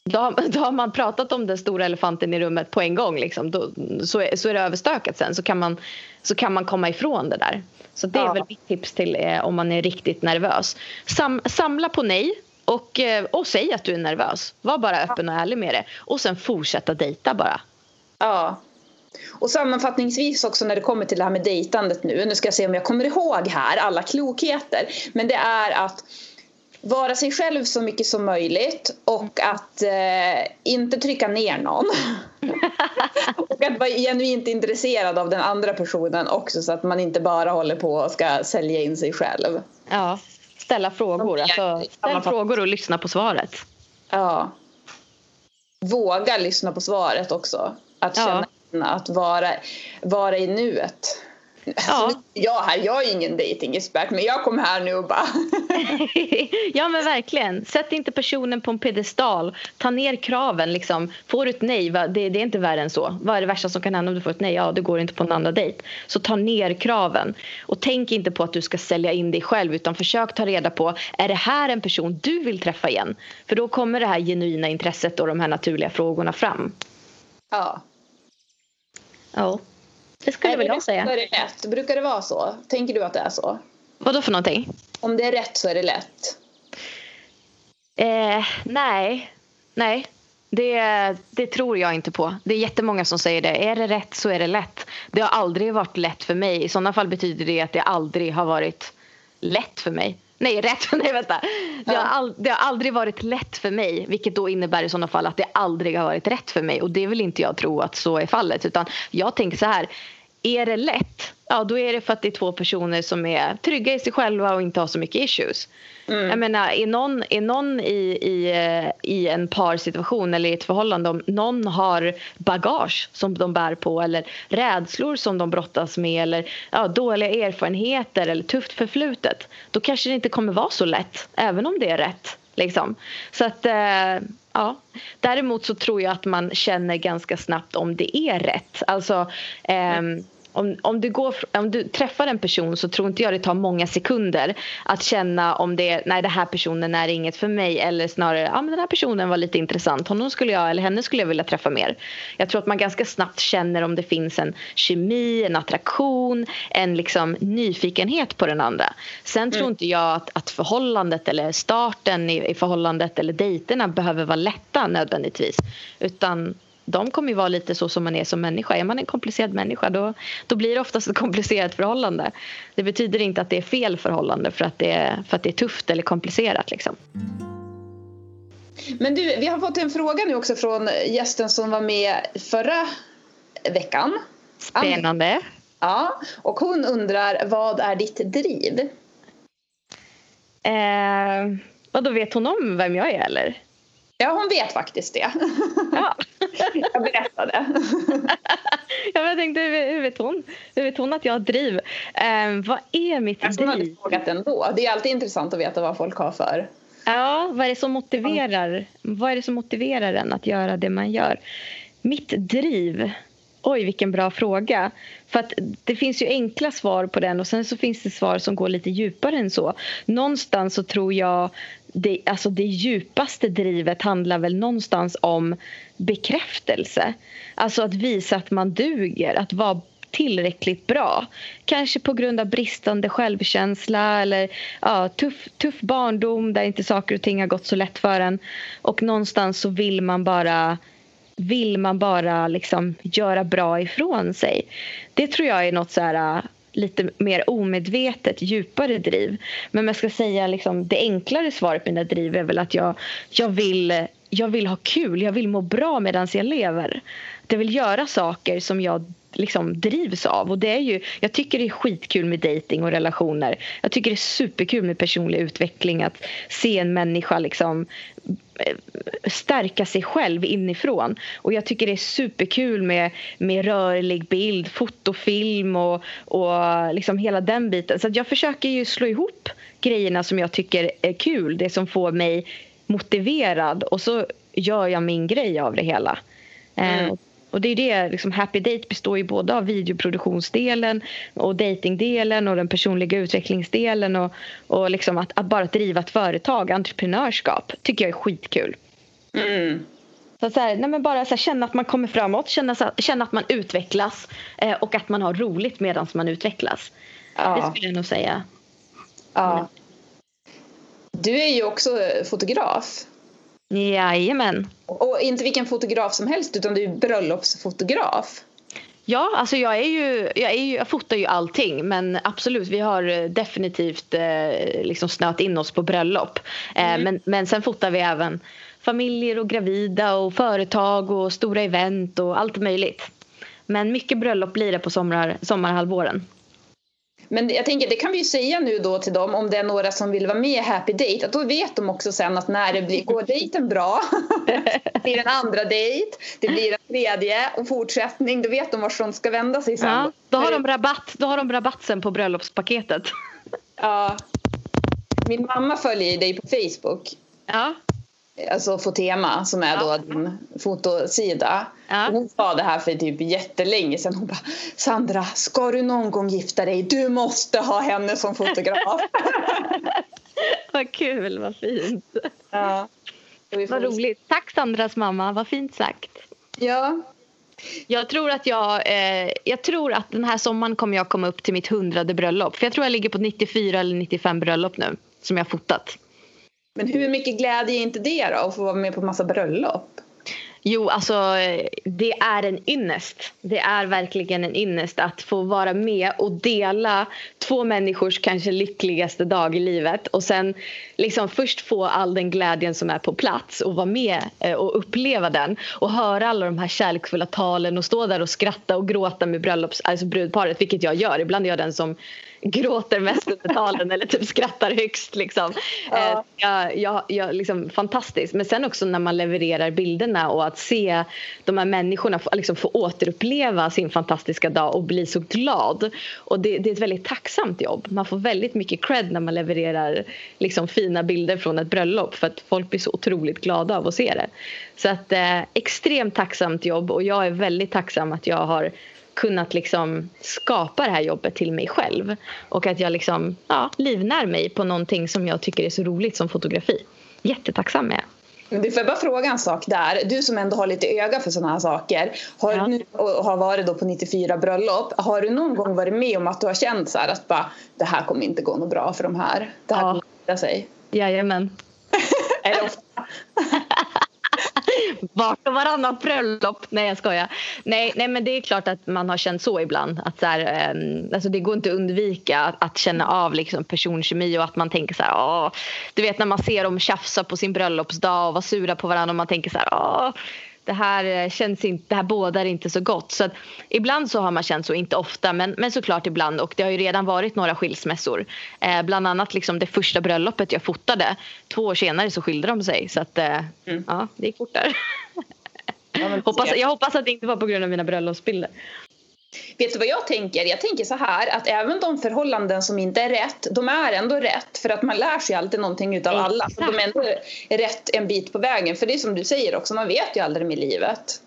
då har, då har man pratat om den stora elefanten i rummet på en gång. Liksom. Då, så, är, så är det överstökat sen. Så kan, man, så kan man komma ifrån det där. Så det är Ja. väl mitt tips till eh, om man är riktigt nervös. Sam, samla på nej och, eh, och säg att du är nervös. Var bara öppen och ärlig med det. Och sen fortsätta dejta bara. Ja. Och sammanfattningsvis också när det kommer till det här med dejtandet nu. Nu ska jag se om jag kommer ihåg här alla klokheter. Men det är att vara sig själv så mycket som möjligt och att eh, inte trycka ner någon. och att vara genuint intresserad av den andra personen också så att man inte bara håller på och ska sälja in sig själv. Ja, ställa frågor. Alltså, ställ frågor och lyssna på svaret. Ja. Våga lyssna på svaret också. Att känna ja. att vara, vara i nuet. Alltså, jag, här, jag är ingen datingexpert men jag kom här nu och bara... ja men verkligen. Sätt inte personen på en pedestal. Ta ner kraven. Liksom. Får du ett nej, va? Det, det, är inte värre än så. Vad är det värsta som kan hända om du får ett nej? Ja, det går inte på en andra dejt. Så ta ner kraven. Och tänk inte på att du ska sälja in dig själv utan försök ta reda på är det här en person du vill träffa igen? För då kommer det här genuina intresset och de här naturliga frågorna fram. Ja. Ja. Det skulle väl jag säga. Är det rätt? Brukar det vara så? Tänker du att det är så? Vad då för någonting? Om det är rätt så är det lätt. Eh, nej. Nej. Det, det tror jag inte på. Det är jättemånga som säger det. Är det rätt så är det lätt. Det har aldrig varit lätt för mig. I sådana fall betyder det att det aldrig har varit lätt för mig. Nej, rätt. Nej, vänta. Det har, all, det har aldrig varit lätt för mig. Vilket då innebär i sådana fall att det aldrig har varit rätt för mig. Och det vill inte jag tro att så är fallet. Utan jag tänker så här. Är det lätt, ja då är det för att det är två personer som är trygga i sig själva och inte har så mycket issues. Mm. Jag menar, är någon, är någon i, i, i en parsituation eller i ett förhållande om någon har bagage som de bär på eller rädslor som de brottas med eller ja, dåliga erfarenheter eller tufft förflutet då kanske det inte kommer vara så lätt, även om det är rätt. Liksom. Så att, eh, ja. Däremot så tror jag att man känner ganska snabbt om det är rätt. Alltså, eh, om, om, du går, om du träffar en person så tror inte jag det tar många sekunder att känna om det är, nej den här personen är inget för mig eller snarare, ja men den här personen var lite intressant, honom skulle jag eller henne skulle jag vilja träffa mer. Jag tror att man ganska snabbt känner om det finns en kemi, en attraktion, en liksom nyfikenhet på den andra. Sen mm. tror inte jag att, att förhållandet eller starten i, i förhållandet eller dejterna behöver vara lätta nödvändigtvis. Utan de kommer ju vara lite så som man är som människa. Är man en komplicerad människa då, då blir det oftast ett komplicerat förhållande. Det betyder inte att det är fel förhållande för att det är, för att det är tufft eller komplicerat. Liksom. Men du, vi har fått en fråga nu också från gästen som var med förra veckan. Spännande. Ja, och hon undrar vad är ditt driv? Eh, vad då vet hon om vem jag är eller? Ja, hon vet faktiskt det. Ja. jag berättade. ja, jag tänkte, hur vet hon? Hur vet hon att jag har driv? Um, vad är mitt jag driv? Jag hade frågat ändå. Det är alltid intressant att veta vad folk har för... Ja, vad är det som motiverar, vad är det som motiverar en att göra det man gör? Mitt driv? Oj, vilken bra fråga. För att Det finns ju enkla svar på den och sen så finns det svar som går lite djupare än så. Någonstans så tror jag det, alltså det djupaste drivet handlar väl någonstans om bekräftelse. Alltså att visa att man duger, att vara tillräckligt bra. Kanske på grund av bristande självkänsla eller ja, tuff, tuff barndom där inte saker och ting har gått så lätt för en. Och någonstans så vill man bara vill man bara liksom göra bra ifrån sig. Det tror jag är något så här lite mer omedvetet, djupare driv. Men jag ska säga liksom, det enklare svaret på mina driv är väl att jag, jag, vill, jag vill ha kul, jag vill må bra medan jag lever. Jag vill göra saker som jag liksom drivs av. Och det är ju, jag tycker det är skitkul med dating och relationer. Jag tycker det är superkul med personlig utveckling. Att se en människa liksom Eh, stärka sig själv inifrån. Och jag tycker det är superkul med, med rörlig bild, fotofilm och, och liksom hela den biten. Så jag försöker ju slå ihop grejerna som jag tycker är kul, det som får mig motiverad och så gör jag min grej av det hela. Eh, mm. Och det är det, liksom Happy Date består ju både av videoproduktionsdelen och datingdelen och den personliga utvecklingsdelen och, och liksom att, att bara driva ett företag, entreprenörskap, tycker jag är skitkul. Mm. Så, så här, nej men bara så här, känna att man kommer framåt, känna, så, känna att man utvecklas eh, och att man har roligt medan man utvecklas. Ja. Det skulle jag nog säga. Ja. Du är ju också fotograf. Jajamän. Och inte vilken fotograf som helst utan du är bröllopsfotograf. Ja, alltså jag, är ju, jag, är ju, jag fotar ju allting men absolut, vi har definitivt eh, liksom snöat in oss på bröllop. Eh, mm. men, men sen fotar vi även familjer och gravida och företag och stora event och allt möjligt. Men mycket bröllop blir det på sommar, sommarhalvåren. Men jag tänker, det kan vi ju säga nu då till dem om det är några som vill vara med i Happy Date, att då vet de också sen att när det blir, går dejten bra, det blir en andra dejt, det blir en tredje och fortsättning, då vet de vart de ska vända sig sen. Ja, då har de rabatt, då har de rabatt sen på bröllopspaketet. Ja. Min mamma följer dig på Facebook. Ja. Alltså Fotema som är då din fotosida. Ja. Hon sa det här för typ jättelänge sedan. Hon bara Sandra, ska du någon gång gifta dig? Du måste ha henne som fotograf. Vad kul, vad fint. ja. Vad roligt. Tack Sandras mamma, vad fint sagt. Ja. Jag tror att jag, eh, jag tror att den här sommaren kommer jag komma upp till mitt hundrade bröllop. För jag tror jag ligger på 94 eller 95 bröllop nu som jag har fotat. Men hur mycket glädje är inte det då att få vara med på massa bröllop? Jo, alltså det är en ynnest. Det är verkligen en ynnest att få vara med och dela två människors kanske lyckligaste dag i livet och sen liksom först få all den glädjen som är på plats och vara med eh, och uppleva den och höra alla de här kärleksfulla talen och stå där och skratta och gråta med bröllops, alltså brudparet, vilket jag gör. Ibland är jag den som gråter mest under talen eller typ skrattar högst. Liksom. Ja. Eh, jag, jag, jag, liksom, fantastiskt. Men sen också när man levererar bilderna och att se de här människorna liksom, få återuppleva sin fantastiska dag och bli så glad. Och det, det är ett väldigt tacksamt jobb. Man får väldigt mycket cred när man levererar liksom, fina bilder från ett bröllop för att folk blir så otroligt glada av att se det. Så att eh, extremt tacksamt jobb och jag är väldigt tacksam att jag har kunnat liksom skapa det här jobbet till mig själv. Och att jag liksom, ja, livnär mig på någonting som jag tycker är så roligt som fotografi. Jättetacksam är jag. Du får bara fråga en sak där. Du som ändå har lite öga för sådana här saker har, Ja. nu, och har varit då på 94 bröllop. Har du någon gång varit med om att du har känt så här att bara, det här kommer inte gå något bra för de här? Det här Ja. kommer inte sig. Jajamän. Är det ofta? Vart och varannat bröllop. Nej, jag skojar. Nej, nej, men det är klart att man har känt så ibland. Att så här, ehm, alltså det går inte att undvika att, att känna av liksom personkemi och att man tänker så här, åh. Du vet när man ser dem tjafsa på sin bröllopsdag och vara sura på varandra och man tänker så här, åh. Det här eh, känns inte, det här bådar inte så gott. Så ibland så har man känt så, inte ofta, men, men såklart ibland. Och det har ju redan varit några skilsmässor. Eh, bland annat liksom det första bröllopet jag fotade. Två år senare så skilde de sig. Så att, eh, Mm. ja, det gick fort där. Ja, Hoppas, jag hoppas att det inte var på grund av mina bröllopsbilder. Vet du vad jag tänker? Jag tänker så här att även de förhållanden som inte är rätt, de är ändå rätt för att man lär sig alltid någonting utav alla. Så de är ändå rätt en bit på vägen. För det är som du säger också, man vet ju aldrig med livet.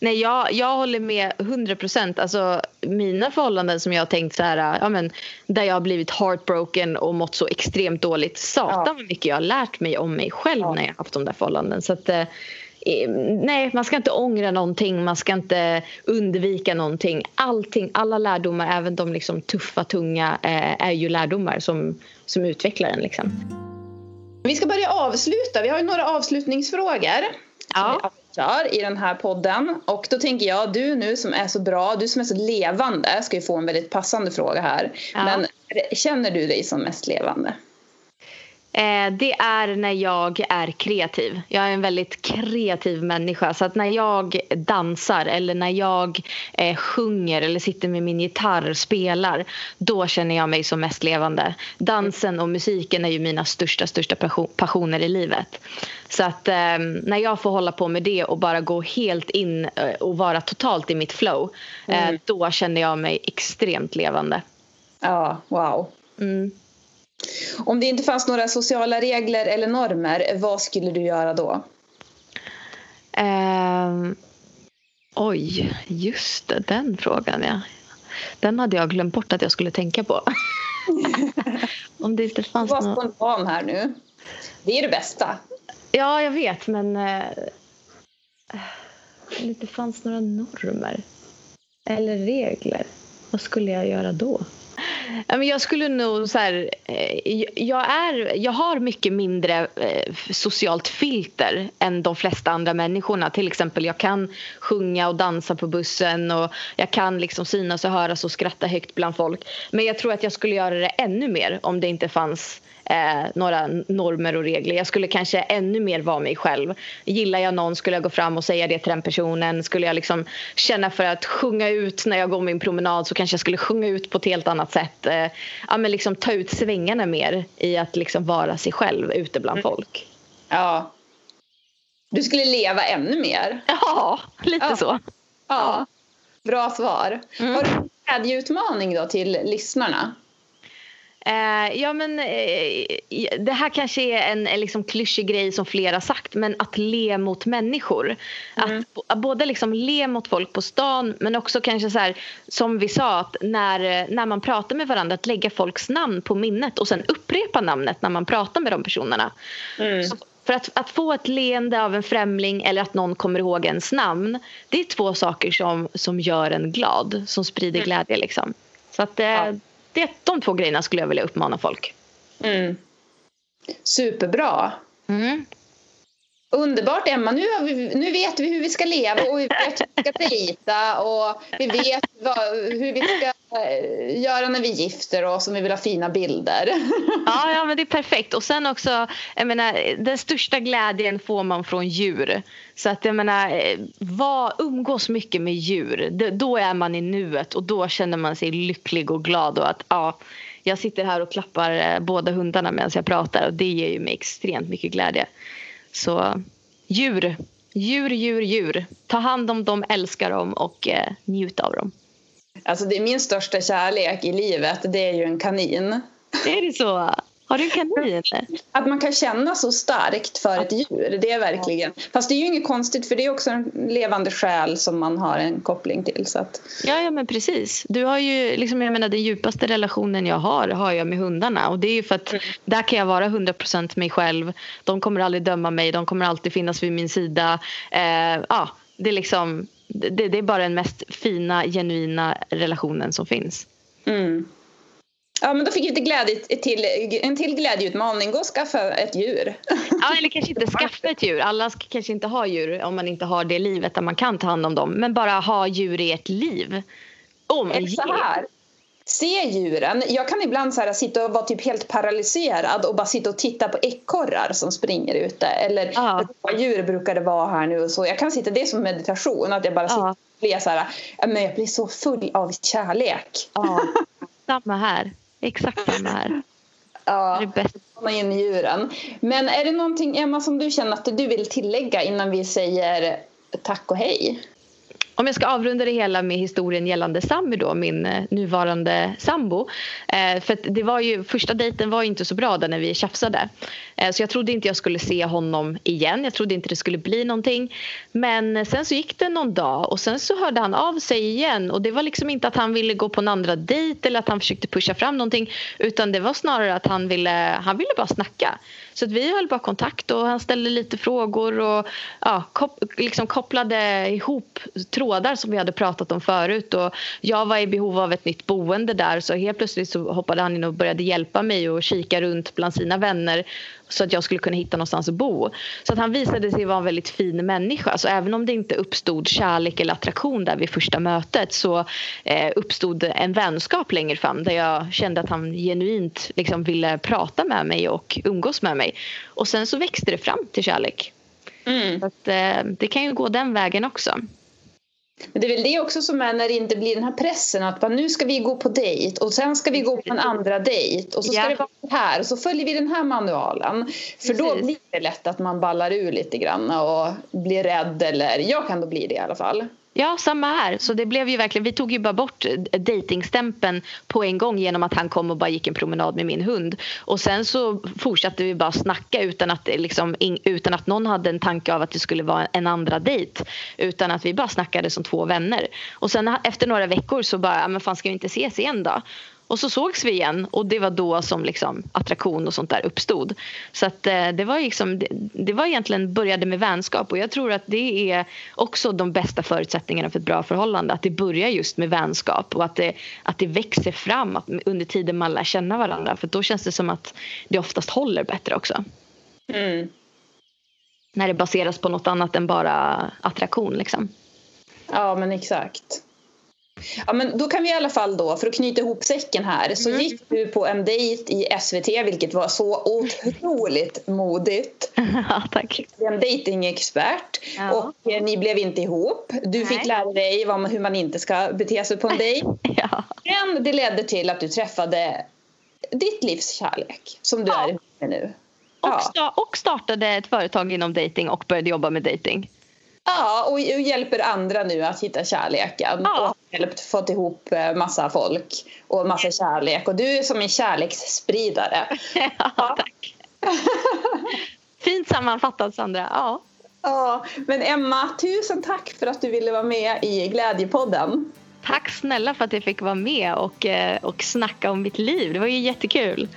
Nej, jag, jag håller med 100 procent. Alltså, mina förhållanden som jag har tänkt så här, ja, men, där jag har blivit heartbroken och mått så extremt dåligt. Satan Ja. vad mycket jag har lärt mig om mig själv Ja. när jag har haft de där förhållanden. Så att, eh, nej, man ska inte ångra någonting, man ska inte undvika någonting. Allting, alla lärdomar, även de liksom tuffa, tunga, eh, är ju lärdomar som, som utvecklar en. Liksom. Vi ska börja avsluta. Vi har ju några avslutningsfrågor. Ja. I den här podden. Och då tänker jag, du nu som är så bra, du som är så levande ska ju få en väldigt passande fråga här. Ja. Men känner du dig som mest levande? Eh, det är när jag är kreativ. Jag är en väldigt kreativ människa. Så att när jag dansar eller när jag eh, sjunger eller sitter med min gitarr och spelar då känner jag mig som mest levande. Dansen och musiken är ju mina största, största passion- passioner i livet. Så att eh, när jag får hålla på med det och bara gå helt in eh, och vara totalt i mitt flow eh, Mm. då känner jag mig extremt levande. Ja, wow. Mm. Om det inte fanns några sociala regler eller normer, vad skulle du göra då? Ehm, oj, just det, den frågan ja. Den hade jag glömt bort att jag skulle tänka på. Om det inte fanns Var någon... spontan här nu. Det är det bästa. Ja, jag vet, men... Eh, om det inte fanns några normer eller regler, vad skulle jag göra då? Jag skulle nog så här, eh, jag, är, jag har mycket mindre eh, socialt filter än de flesta andra människorna. Till exempel jag kan sjunga och dansa på bussen och jag kan liksom synas och höras och skratta högt bland folk. Men jag tror att jag skulle göra det ännu mer om det inte fanns eh, några normer och regler. Jag skulle kanske ännu mer vara mig själv. Gillar jag någon skulle jag gå fram och säga det till den personen. Skulle jag liksom känna för att sjunga ut när jag går min promenad så kanske jag skulle sjunga ut på ett helt annat sätt. Eh, ja, men liksom ta ut svängarna mer i att liksom vara sig själv ute bland Mm. folk. Ja. Du skulle leva ännu mer. Ja, lite Ja. så. Ja. Bra svar. Mm. Har du en glädjeutmaning då till lyssnarna? Eh, ja, men, eh, det här kanske är en, en liksom klyschig grej som flera har sagt, men att le mot människor. Mm. Att, att både liksom le mot folk på stan, men också kanske så här, som vi sa, att när, eh, när man pratar med varandra, att lägga folks namn på minnet och sen upprepa namnet när man pratar med de personerna. Så för att, att få ett leende av en främling eller att någon kommer ihåg ens namn, det är två saker som, som gör en glad, som sprider glädje. Liksom. Så att, eh, Ja. Det, de två grejerna skulle jag vilja uppmana folk. Mm. Superbra. Mm. Underbart Emma, nu, har vi, nu vet vi hur vi ska leva och vi vet hur vi ska dejta och vi vet vad, hur vi ska eh, göra när vi gifter oss om vi vill ha fina bilder. Ja, ja, men det är perfekt. Och sen också, jag menar, den största glädjen får man från djur. Så att jag menar, eh, var, umgås mycket med djur. Då är man i nuet och då känner man sig lycklig och glad och att ja, jag sitter här och klappar eh, båda hundarna medan jag pratar och det ger ju mig extremt mycket glädje. Så djur, djur, djur, djur. Ta hand om dem, älska dem och eh, njut av dem. Alltså det är min största kärlek i livet, det är ju en kanin. Är det så? Har du en kanin? Att man kan känna så starkt för ett djur, det är verkligen. Fast det är ju inget konstigt för det är också en levande själ som man har en koppling till. Så att, Ja, ja men precis. Du har ju, liksom, jag menar, den djupaste relationen jag har har jag med hundarna. Och det är ju för att där kan jag vara 100% mig själv. De kommer aldrig döma mig, de kommer alltid finnas vid min sida. Eh, ja, det, är liksom, det, det är bara den mest fina, genuina relationen som finns. mm. Ja, men då fick vi till glädje, till, en till glädjeutmaning. Gå och skaffa ett djur. Ja, eller kanske inte skaffa ett djur. Alla ska kanske inte ha djur om man inte har det livet där man kan ta hand om dem. Men bara ha djur i ett liv. Omge. Så här. Se djuren. Jag kan ibland så här sitta och vara typ helt paralyserad och bara sitta och titta på ekorrar som springer ute. Eller Ja. djur brukar det vara här nu och så. Jag kan sitta, det är som meditation, att jag bara sitter Ja. och blir så här, men jag blir så full av kärlek. Ja, samma här. Exakt samma här. Ja, är det bästa. komma in i djuren. Men är det någonting, Emma, som du känner att du vill tillägga innan vi säger tack och hej? Om jag ska avrunda det hela med historien gällande Sami då, min eh, nuvarande sambo. Eh, för det var ju, första dejten var ju inte så bra där när vi tjafsade. Eh, så jag trodde inte jag skulle se honom igen. Jag trodde inte det skulle bli någonting. Men sen så gick det någon dag och sen så hörde han av sig igen. Och det var liksom inte att han ville gå på en andra dejt eller att han försökte pusha fram någonting. Utan det var snarare att han ville, han ville bara snacka. Så att vi höll bara kontakt och han ställde lite frågor och ja, kop, liksom kopplade ihop trådar som vi hade pratat om förut. Och jag var i behov av ett nytt boende där så helt plötsligt så hoppade han in och började hjälpa mig och kika runt bland sina vänner så att jag skulle kunna hitta någonstans att bo. Så att han visade sig vara en väldigt fin människa. Så även om det inte uppstod kärlek eller attraktion där vid första mötet så eh, uppstod en vänskap längre fram där jag kände att han genuint liksom ville prata med mig och umgås med mig. Och sen så växte det fram till kärlek. Mm. Så att, eh, det kan ju gå den vägen också. Men det är väl det också som är när det inte blir den här pressen att bara, nu ska vi gå på dejt och sen ska vi gå på en andra dejt och så ska Ja. det vara här och så följer vi den här manualen. För då Precis. blir det lätt att man ballar ur lite grann och blir rädd eller jag kan då bli det i alla fall. Ja, samma här. Så det blev ju verkligen, vi tog ju bara bort eh, datingstämpeln på en gång genom att han kom och bara gick en promenad med min hund. Och sen så fortsatte vi bara snacka utan att, eh, liksom, utan att någon hade en tanke av att det skulle vara en andra dejt. Utan att vi bara snackade som två vänner. Och sen efter några veckor så bara, "Ja, men fan ska vi inte ses igen då? Och så sågs vi igen och det var då som liksom attraktion och sånt där uppstod. Så att eh, det var liksom, det, var egentligen började med vänskap och jag tror att det är också de bästa förutsättningarna för ett bra förhållande. Att det börjar just med vänskap och att det, att det växer fram att, under tiden man lär känna varandra. För då känns det som att det oftast håller bättre också. Mm. När det baseras på något annat än bara attraktion liksom. Ja men exakt. Ja, men då kan vi i alla fall då, för att knyta ihop säcken här, så Mm. gick du på en dejt i SVT, vilket var så otroligt modigt. ja, tack. En datingexpert Ja. och eh, ni blev inte ihop. Du fick Nej. lära dig man- hur man inte ska bete sig på en dejt. Ja. Men det ledde till att du träffade ditt livs kärlek, som du Ja. är med nu. Och, Ja. sta- och startade ett företag inom dating och började jobba med dating. Ja, och och hjälper andra nu att hitta kärleken. Ja. Hjälpt fått ihop eh, massa folk och massa kärlek. Och du är som en kärleksspridare. ja, tack. Fint sammanfattat, Sandra. Ja. Ja, men Emma, tusen tack för att du ville vara med i Glädjepodden. Tack snälla för att jag fick vara med och, eh, och snacka om mitt liv. Det var ju jättekul.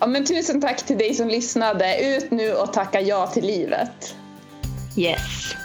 Ja, men tusen tack till dig som lyssnade. Ut nu och tacka ja till livet. Yes.